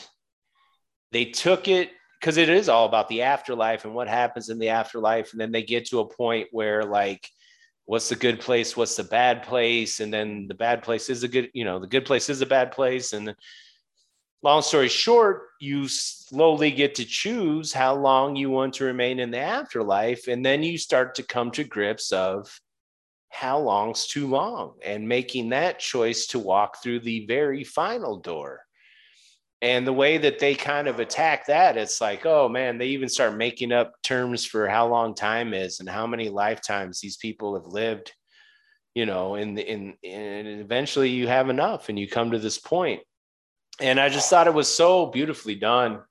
they took it because it is all about the afterlife and what happens in the afterlife and then they get to a point where like what's the good place what's the bad place and then the bad place is a good you know the good place is a bad place and long story short, you slowly get to choose how long you want to remain in the afterlife. And then you start to come to grips of how long's too long and making that choice to walk through the very final door. And the way that they kind of attack that, it's like, oh man, they even start making up terms for how long time is and how many lifetimes these people have lived, you know, the, in, and eventually you have enough and you come to this point and I just thought it was so beautifully done.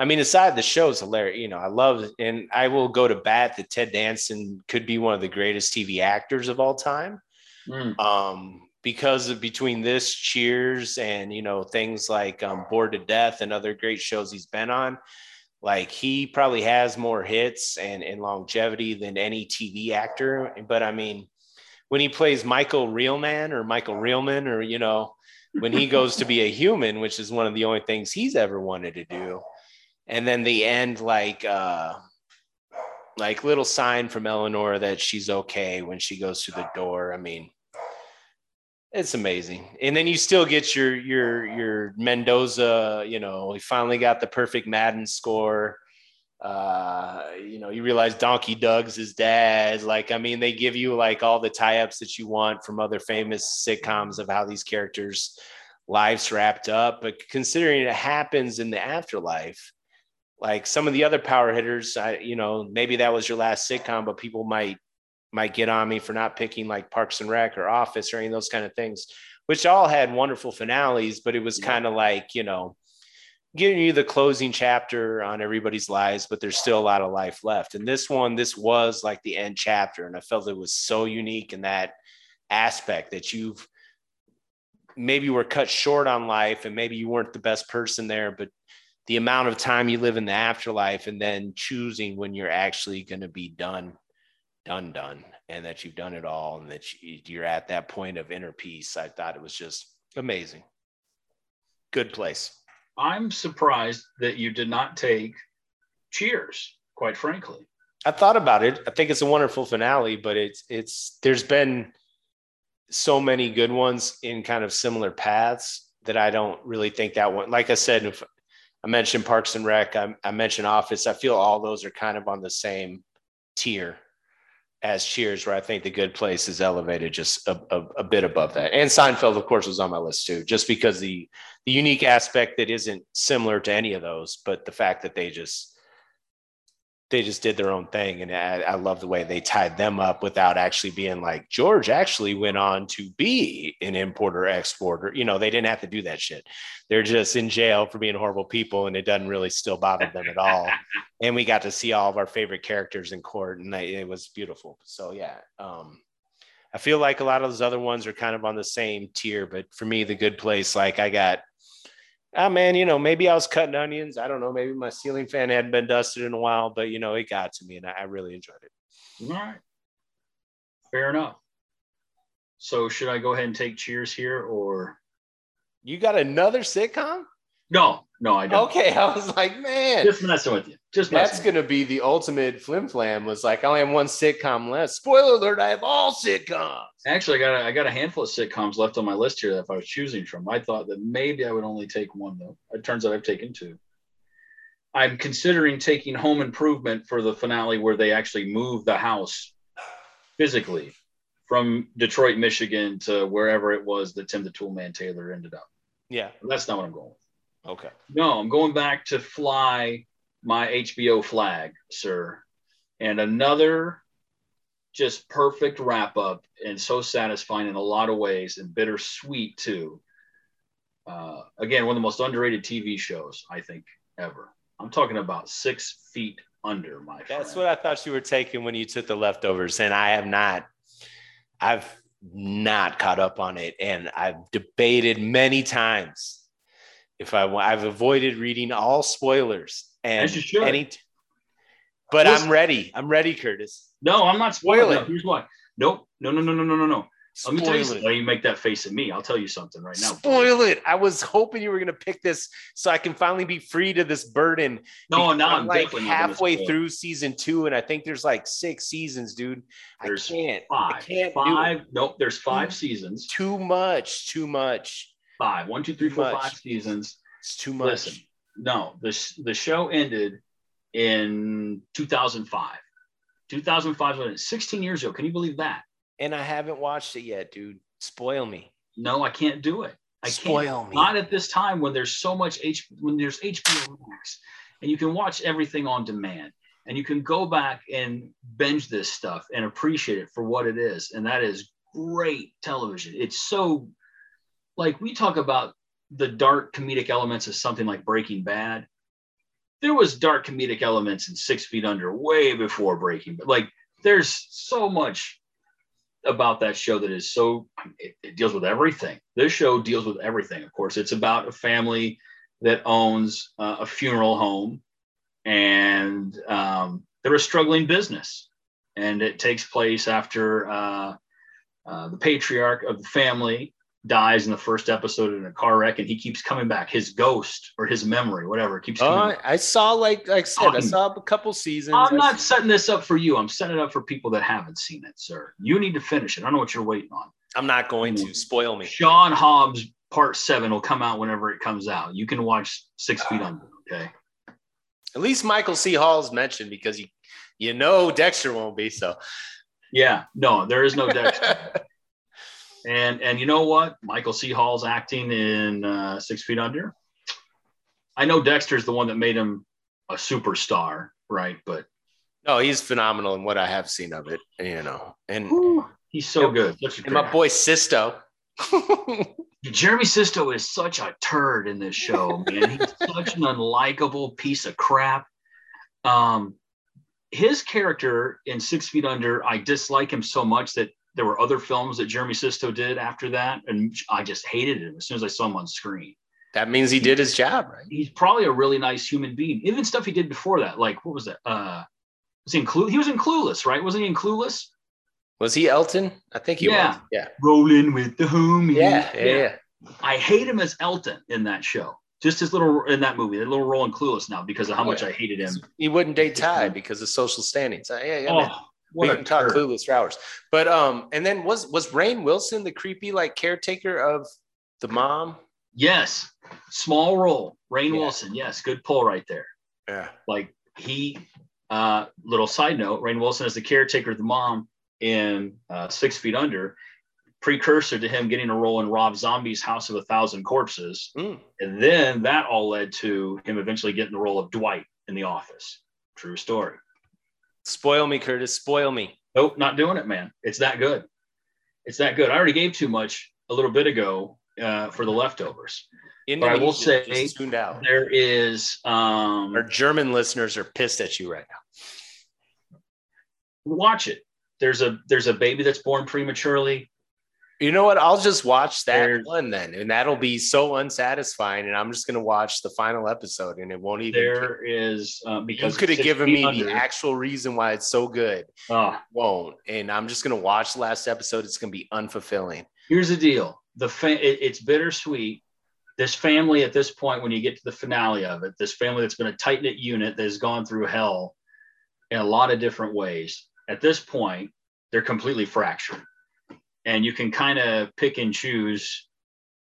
I mean, aside the show is hilarious. You know, I love it, and I will go to bat that Ted Danson could be one of the greatest TV actors of all time. Mm. Um, because of between this Cheers and you know things like um, Bored to Death and other great shows he's been on, like he probably has more hits and, and longevity than any TV actor. But I mean, when he plays Michael Realman or Michael Realman or you know when he goes to be a human, which is one of the only things he's ever wanted to do. And then the end, like, uh, like little sign from Eleanor that she's okay when she goes through the door. I mean, it's amazing. And then you still get your your your Mendoza, you know, he finally got the perfect Madden score. Uh, you know, you realize Donkey Doug's his dad. Like, I mean, they give you like all the tie-ups that you want from other famous sitcoms of how these characters' lives wrapped up. But considering it happens in the afterlife, like some of the other power hitters, I, you know, maybe that was your last sitcom, but people might might get on me for not picking like Parks and Rec or Office or any of those kind of things, which all had wonderful finales, but it was kind of like, you know, giving you the closing chapter on everybody's lives, but there's still a lot of life left. And this one, this was like the end chapter. And I felt it was so unique in that aspect that you've maybe were cut short on life and maybe you weren't the best person there, but the amount of time you live in the afterlife and then choosing when you're actually going to be done, done, done, and that you've done it all and that you're at that point of inner peace. I thought it was just amazing. Good place. I'm surprised that you did not take Cheers, quite frankly. I thought about it. I think it's a wonderful finale, but it's it's there's been so many good ones in kind of similar paths that I don't really think that one. Like I said, if I mentioned Parks and Rec, I, I mentioned Office. I feel all those are kind of on the same tier as Cheers, where I think The Good Place is elevated just a, a, a, bit above that. And Seinfeld, of course, was on my list too, just because the the unique aspect that isn't similar to any of those, but the fact that they just they just did their own thing, and I, I love the way they tied them up without actually being like George actually went on to be an importer exporter. You know, they didn't have to do that shit. They're just in jail for being horrible people, and it doesn't really still bother them at all. [LAUGHS] and we got to see all of our favorite characters in court, and it was beautiful. So yeah, um, I feel like a lot of those other ones are kind of on the same tier, but for me, the good place, like I got ah man, you know, maybe I was cutting onions. I don't know. Maybe my ceiling fan hadn't been dusted in a while, but you know, it got to me and I, really enjoyed it. All right. Fair enough. So should I go ahead and take cheers here or you got another sitcom? No, no, I don't. Okay, [LAUGHS] I was like, man, just messing with you. Just that's going to be the ultimate flim flam. Was like, I only have one sitcom left. Spoiler alert: I have all sitcoms. Actually, I got a, I got a handful of sitcoms left on my list here that if I was choosing from, I thought that maybe I would only take one though. It turns out I've taken two. I'm considering taking Home Improvement for the finale where they actually move the house physically from Detroit, Michigan to wherever it was that Tim the Toolman Taylor ended up. Yeah, that's not what I'm going with. Okay. No, I'm going back to fly my HBO flag, sir. And another just perfect wrap up and so satisfying in a lot of ways and bittersweet too. Uh, again, one of the most underrated TV shows I think ever. I'm talking about six feet under my. That's what I thought you were taking when you took the leftovers, and I have not. I've not caught up on it, and I've debated many times if I want. I've avoided reading all spoilers and any. But Listen, I'm ready. I'm ready, Curtis. No, I'm not spoiling. No, here's why. Nope. No, no, no, no, no, no, no. Let me tell you something. you make that face at me. I'll tell you something right now. Spoil it. I was hoping you were going to pick this so I can finally be free to this burden. No, now I'm, I'm like halfway through season two, and I think there's like six seasons, dude. There's I can't. Five. I can't five. Nope. There's five seasons. Too much. Too much five. One, two, three, four, five seasons. It's too much. Listen, no, the, the show ended in 2005. 2005 was 16 years ago. Can you believe that? And I haven't watched it yet, dude. Spoil me. No, I can't do it. I Spoil can't. me. Not at this time when there's so much H when there's HBO Max and you can watch everything on demand and you can go back and binge this stuff and appreciate it for what it is. And that is great television. It's so like we talk about the dark comedic elements of something like Breaking Bad. There was dark comedic elements in Six Feet Under way before Breaking Bad. Like there's so much about that show that is so it, it, deals with everything. This show deals with everything. Of course, it's about a family that owns uh, a funeral home, and um, they're a struggling business, and it takes place after uh, uh, the patriarch of the family dies in the first episode in a car wreck and he keeps coming back. His ghost or his memory whatever keeps coming uh, i saw like, like i said i saw a couple seasons. I'm not setting this up for you. I'm setting it up for people that haven't seen it sir. You need to finish it. I don't know what you're waiting on. I'm not going to. Spoil me. Sean hobbs part seven will come out whenever it comes out. You can watch six feet under okay? At least michael c. Hall's mentioned because you you know dexter won't be so. Yeah. No there is no dexter [LAUGHS] And and you know what? Michael C. Hall's acting in uh, Six Feet Under. I know Dexter's the one that made him a superstar, right? But no, he's phenomenal in what I have seen of it. You know, and he's so and, good. And my boy Sisto. [LAUGHS] Jeremy Sisto is such a turd in this show, man. He's such an unlikable piece of crap. Um, his character in Six Feet Under, I dislike him so much that there were other films that Jeremy Sisto did after that, and I just hated him as soon as I saw him on screen. That means he did his job, right? He's probably a really nice human being. Even stuff he did before that, like what was that? Uh, was he in Clue? He was in Clueless, right? Wasn't he in Clueless? Was he Elton? I think he Yeah. was. Yeah. Rolling with the homies. Yeah. Yeah. yeah. I hate him as Elton in that show. Just his little in that movie, that little role in Clueless now because of how Oh, much yeah. I hated him. He wouldn't date Tai because of social standings. Yeah, yeah. Oh, what a can talk turd. clueless for hours. But um, and then was was Rainn Wilson the creepy like caretaker of the mom? Yes, small role. Rainn Yeah. Wilson. Yes, good pull right there. Yeah. Like he, uh, little side note, Rainn Wilson is the caretaker of the mom in uh, Six Feet Under, precursor to him getting a role in Rob Zombie's House of a Thousand Corpses. Mm. And then that all led to him eventually getting the role of Dwight in The Office. True story. Spoil me, Curtis. Spoil me. Nope, not doing it, man. It's that good. It's that good. I already gave too much a little bit ago uh, for the leftovers. But I will say- tuned out. There is um, Our German listeners are pissed at you right now. watch it. There's a there's a baby that's born prematurely. You know what? I'll just watch that one then, and that'll be so unsatisfying. And I'm just gonna watch the final episode, and it won't even. There is uh, you because could have given me the actual reason why it's so good. Ah, Won't, and I'm just gonna watch the last episode. It's gonna be unfulfilling. here's the deal. The fa- it, it's bittersweet. This family at this point, when you get to the finale of it, this family that's been a tight knit unit that has gone through hell in a lot of different ways. At this point, they're completely fractured, and you can kind of pick and choose,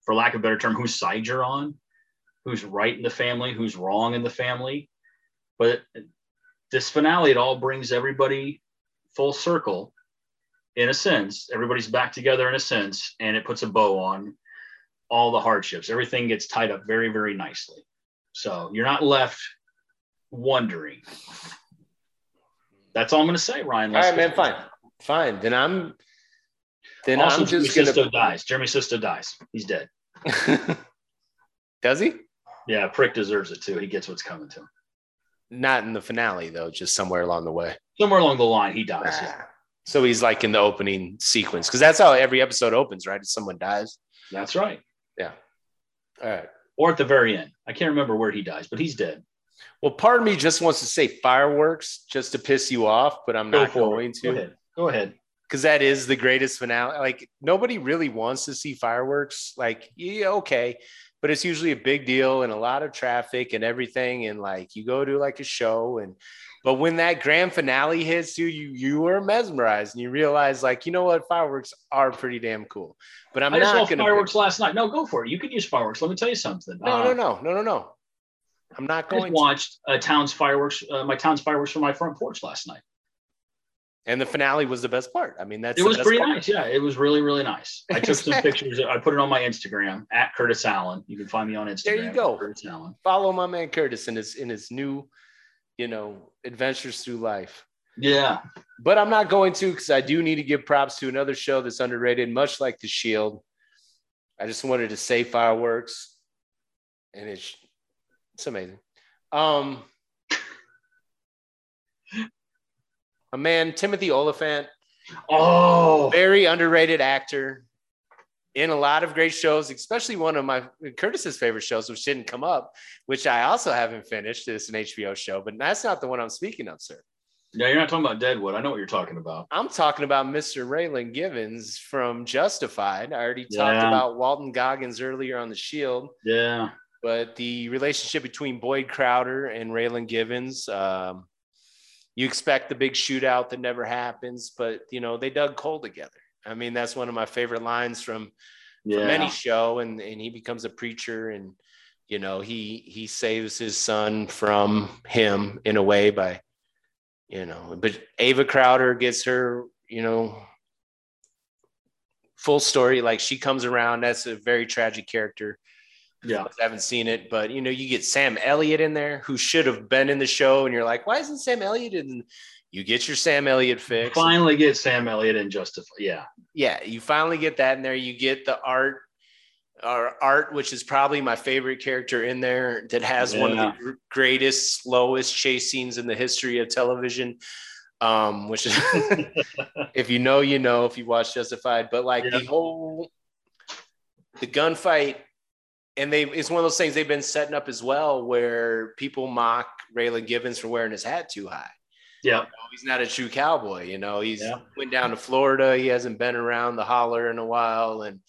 for lack of a better term, whose side you're on, who's right in the family, who's wrong in the family. But this finale, it all brings everybody full circle in a sense. Everybody's back together in a sense, and it puts a bow on all the hardships. Everything gets tied up very, very nicely. So you're not left wondering. That's all I'm going to say, Ryan. All right, man. Fine, fine. Then I'm. Then also, I'm Jeremy just gonna. Sisto dies. Jeremy Sisto dies. He's dead. [LAUGHS] Does he? Yeah, prick deserves it too. He gets what's coming to him. Not in the finale though. Just somewhere along the way. Somewhere along the line, he dies. yeah. Ah. So he's like in the opening sequence because that's how every episode opens, right? If Someone dies. That's right. Yeah. All right. Or at the very end. I can't remember where he dies, but he's dead. Well, part of me just wants to say fireworks just to piss you off, but I'm not going it. Go to ahead. Go ahead. Because that is the greatest finale. Like nobody really wants to see fireworks. Like, yeah, okay, but it's usually a big deal and a lot of traffic and everything. And like you go to like a show and but when that grand finale hits you, you you are mesmerized and you realize like you know what fireworks are pretty damn cool. But I'm i not gonna fireworks last night. No, go for it. You can use fireworks. Let me tell you something. No, Uh, no, no, no, no, no. I'm not I just going to. watched uh, town's fireworks, uh, my town's fireworks from my front porch last night. And the finale was the best part. I mean, that's It was pretty part. nice. Yeah, it was really, really nice. I took some [LAUGHS] pictures. I put it on my Instagram at Curtis Allen. You can find me on Instagram. There you go. Curtis Allen. Follow my man Curtis in his in his new, you know, adventures through life. Yeah. But I'm not going to because I do need to give props to another show that's underrated, much like The Shield. I just wanted to say fireworks, and it's it's amazing. Um, a man Timothy Olyphant, Oh, very underrated actor in a lot of great shows, especially one of my Curtis's favorite shows, which didn't come up, which I also haven't finished. It's an HBO show, but that's not the one I'm speaking of, sir. Yeah, you're not talking about Deadwood. I know what you're talking about. I'm talking about Mr. Raylan Givens from Justified. I already talked Yeah. about Walton Goggins earlier on The Shield, Yeah. but the relationship between Boyd Crowder and Raylan Givens, um, you expect the big shootout that never happens, but you know they dug coal together. I mean, that's one of my favorite lines from Yeah. from any show and and he becomes a preacher and you know he he saves his son from him in a way by you know but ava crowder gets her you know full story like she comes around that's a very tragic character yeah. I haven't seen it but you know you get sam elliott in there who should have been in the show and you're like why isn't sam elliott in you get your sam elliott fix Finally get Sam Elliott in Justify. Yeah. yeah, you finally get that in there. You get the art our art, which is probably my favorite character in there, that has yeah. one of the greatest, slowest chase scenes in the history of television. Um, which is, [LAUGHS] if you know, you know, if you watch Justified, but like yeah. the whole, the gunfight, and they, it's one of those things they've been setting up as well, where people mock Raylan Givens for wearing his hat too high. Yeah. You know, he's not a true cowboy. You know, he's yeah. went down to Florida. He hasn't been around the holler in a while. And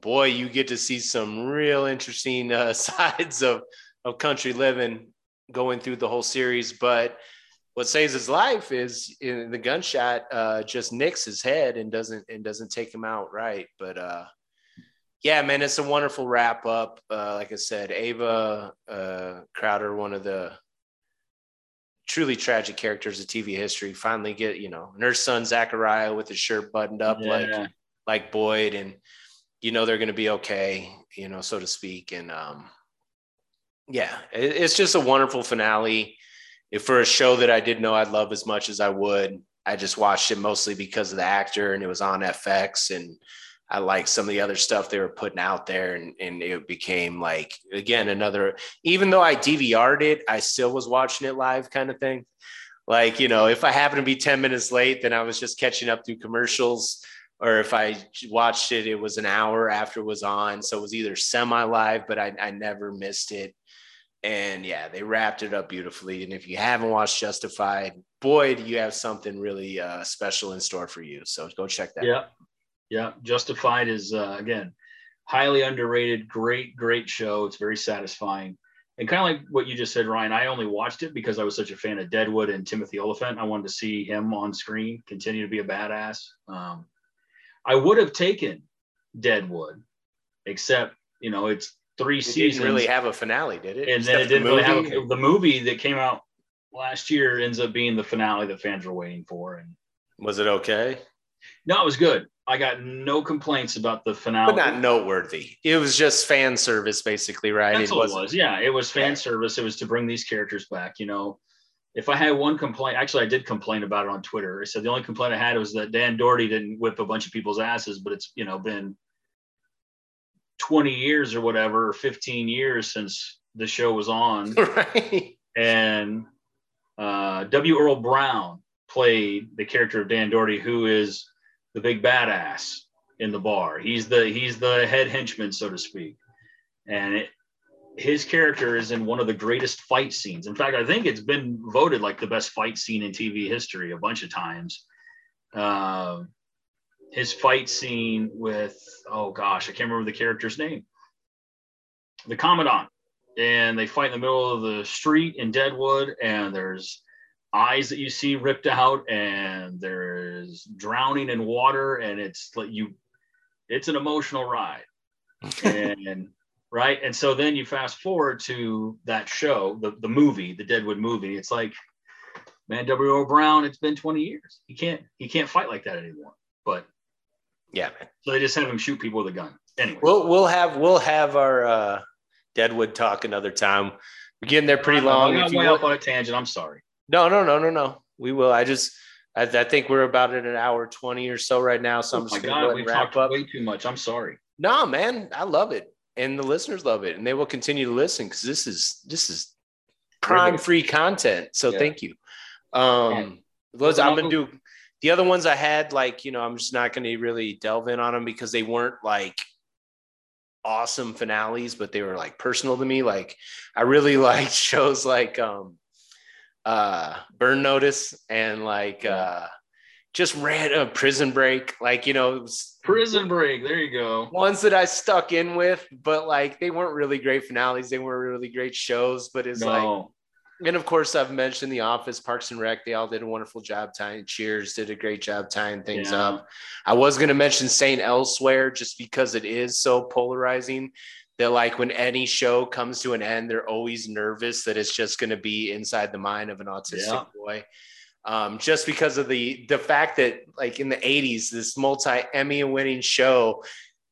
boy, you get to see some real interesting uh, [LAUGHS] sides of, of country living going through the whole series. But what saves his life is in the gunshot uh, just nicks his head and doesn't and doesn't take him out right. But uh, yeah, man, it's a wonderful wrap up. Uh, like I said, Ava uh, Crowder, one of the truly tragic characters of TV history finally get, you know, and her son Zachariah with his shirt buttoned up yeah. like like Boyd and you know they're going to be okay, you know, so to speak and um yeah, it, it's just a wonderful finale. If for a show that I didn't know I'd love as much as I would, I just watched it mostly because of the actor and it was on FX and I like some of the other stuff they were putting out there, and, and it became like again another. Even though I DVR'd it, I still was watching it live, kind of thing. Like you know, if I happened to be ten minutes late, then I was just catching up through commercials, or if I watched it, it was an hour after it was on, so it was either semi live, but I, I never missed it. And yeah, they wrapped it up beautifully. And if you haven't watched Justified, boy, do you have something really uh, special in store for you. So go check that. Yeah, out. Yeah, Justified is uh, again highly underrated. Great, great show. It's very satisfying. And kind of like what you just said, Ryan. I only watched it because I was such a fan of Deadwood and Timothy Olyphant. I wanted to see him on screen continue to be a badass. Um, I would have taken Deadwood, except you know it's three it seasons. Didn't really have a finale, did it? And then it didn't the really have a, the movie that came out last year ends up being the finale that fans were waiting for. And was it okay? No, it was good. I got no complaints about the finale. But not noteworthy. It was just fan service, basically, right? That's it what it was. Yeah, it was fan service. It was to bring these characters back. You know, if I had one complaint, actually, I did complain about it on Twitter. I said the only complaint I had was that Dan Dority didn't whip a bunch of people's asses, but it's you know been 20 years or whatever, or 15 years since the show was on, [LAUGHS] right? And uh, W. Earl Brown played the character of Dan Dority, who is the big badass in the bar. He's the he's the head henchman, so to speak. And it, his character is in one of the greatest fight scenes. In fact, I think it's been voted like the best fight scene in TV history a bunch of times. Uh, his fight scene with oh gosh, I can't remember the character's name. The Commandant, and they fight in the middle of the street in Deadwood, and there's eyes that you see ripped out and there's drowning in water and it's like you it's an emotional ride. [LAUGHS] And right? And so then you fast forward to that show the, the movie the deadwood movie. It's like man w o brown it's been 20 years. He can't he can't fight like that anymore. But yeah man. so they just have him shoot people with a gun. Anyway. We'll we'll have we'll have our uh deadwood talk another time. We're getting there pretty long. i got way up on a tangent. I'm sorry no, no, no, no, no. We will. I just, I, I think we're about at an hour 20 or so right now. So oh I'm just going to wrap up. Way too much. I'm sorry. No, man, I love it. And the listeners love it. And they will continue to listen because this is, this is prime free content. So yeah. thank you. Um, yeah. I'm going to do the other ones I had, like, you know, I'm just not going to really delve in on them because they weren't like, awesome finales, but they were like personal to me. Like I really [LAUGHS] liked shows like um uh, burn notice and like uh, just ran a prison break like you know prison break there you go ones that i stuck in with but like they weren't really great finales they weren't really great shows but it's no. like and of course i've mentioned the office parks and rec they all did a wonderful job tying cheers did a great job tying things yeah. up i was going to mention St. Elsewhere just because it is so polarizing that like when any show comes to an end, they're always nervous that it's just going to be inside the mind of an autistic yeah. boy. Um, just because of the the fact that like in the 80s, this multi Emmy winning show,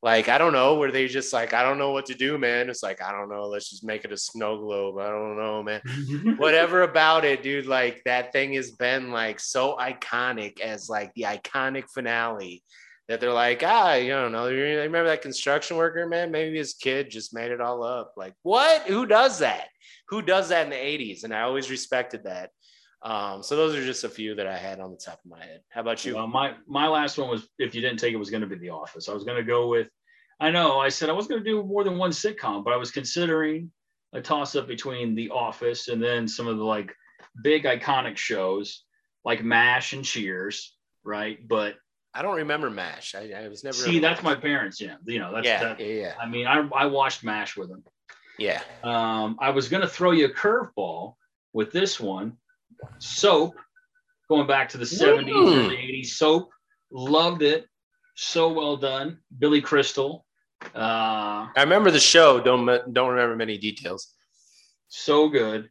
like I don't know, where they just like, I don't know what to do, man. It's like, I don't know, let's just make it a snow globe. I don't know, man. [LAUGHS] Whatever about it, dude. Like that thing has been like so iconic as like the iconic finale that they're like, ah, you don't know, remember that construction worker, man? Maybe his kid just made it all up. Like, what? Who does that? Who does that in the 80s? And I always respected that. Um, so those are just a few that I had on the top of my head. How about you? Well, my my last one was if you didn't take it was going to be The Office. I was going to go with. I know I said I was going to do more than one sitcom, but I was considering a toss up between The Office and then some of the like big iconic shows like MASH and Cheers, right? But I don't remember MASH. I, I was never. See, that's my parents. Yeah, you know that's yeah, that, yeah, yeah. I mean, I I watched MASH with them. Yeah. Um, I was going to throw you a curveball with this one, Soap, going back to the 70s and 80s. Soap, loved it. So well done. Billy Crystal. Uh, I remember the show. Don't don't remember many details. So good.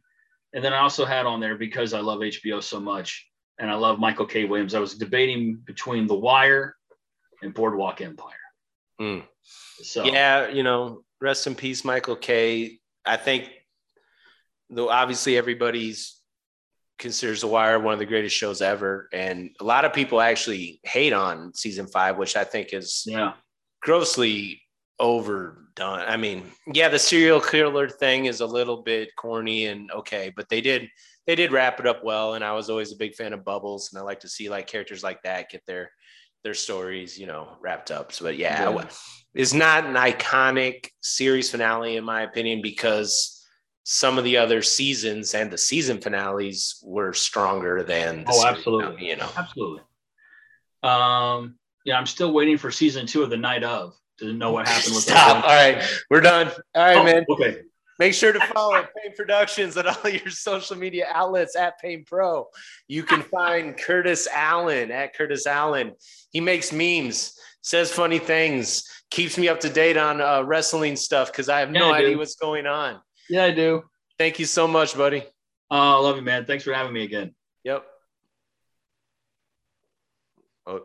And then I also had on there because I love HBO so much and I love Michael K. Williams. I was debating between The Wire and Boardwalk Empire. Mm. So Yeah, you know, rest in peace, Michael K. I think, though, obviously everybody's considers The Wire one of the greatest shows ever, and a lot of people actually hate on season five, which I think is yeah, grossly overdone. I mean, yeah, the serial killer thing is a little bit corny and okay, but they did they did wrap it up well. And I was always a big fan of Bubbles, and I like to see like characters like that get their their stories, you know, wrapped up. So, but yeah, Yeah. it's not an iconic series finale in my opinion because some of the other seasons and the season finales were stronger than Oh, absolutely. finale, you know. absolutely. Um, yeah, I'm still waiting for season two of The Night of to know what happened with Stop. All right, we're done. All right, Oh, man. Okay. Make sure to follow Pain Productions on all your social media outlets at Pain Pro. You can find Curtis Allen at Curtis Allen. He makes memes, says funny things, keeps me up to date on uh, wrestling stuff because I have no Yeah, I do. idea what's going on. Yeah, I do. Thank you so much, buddy. Uh, I love you, man. Thanks for having me again. Yep. Oh,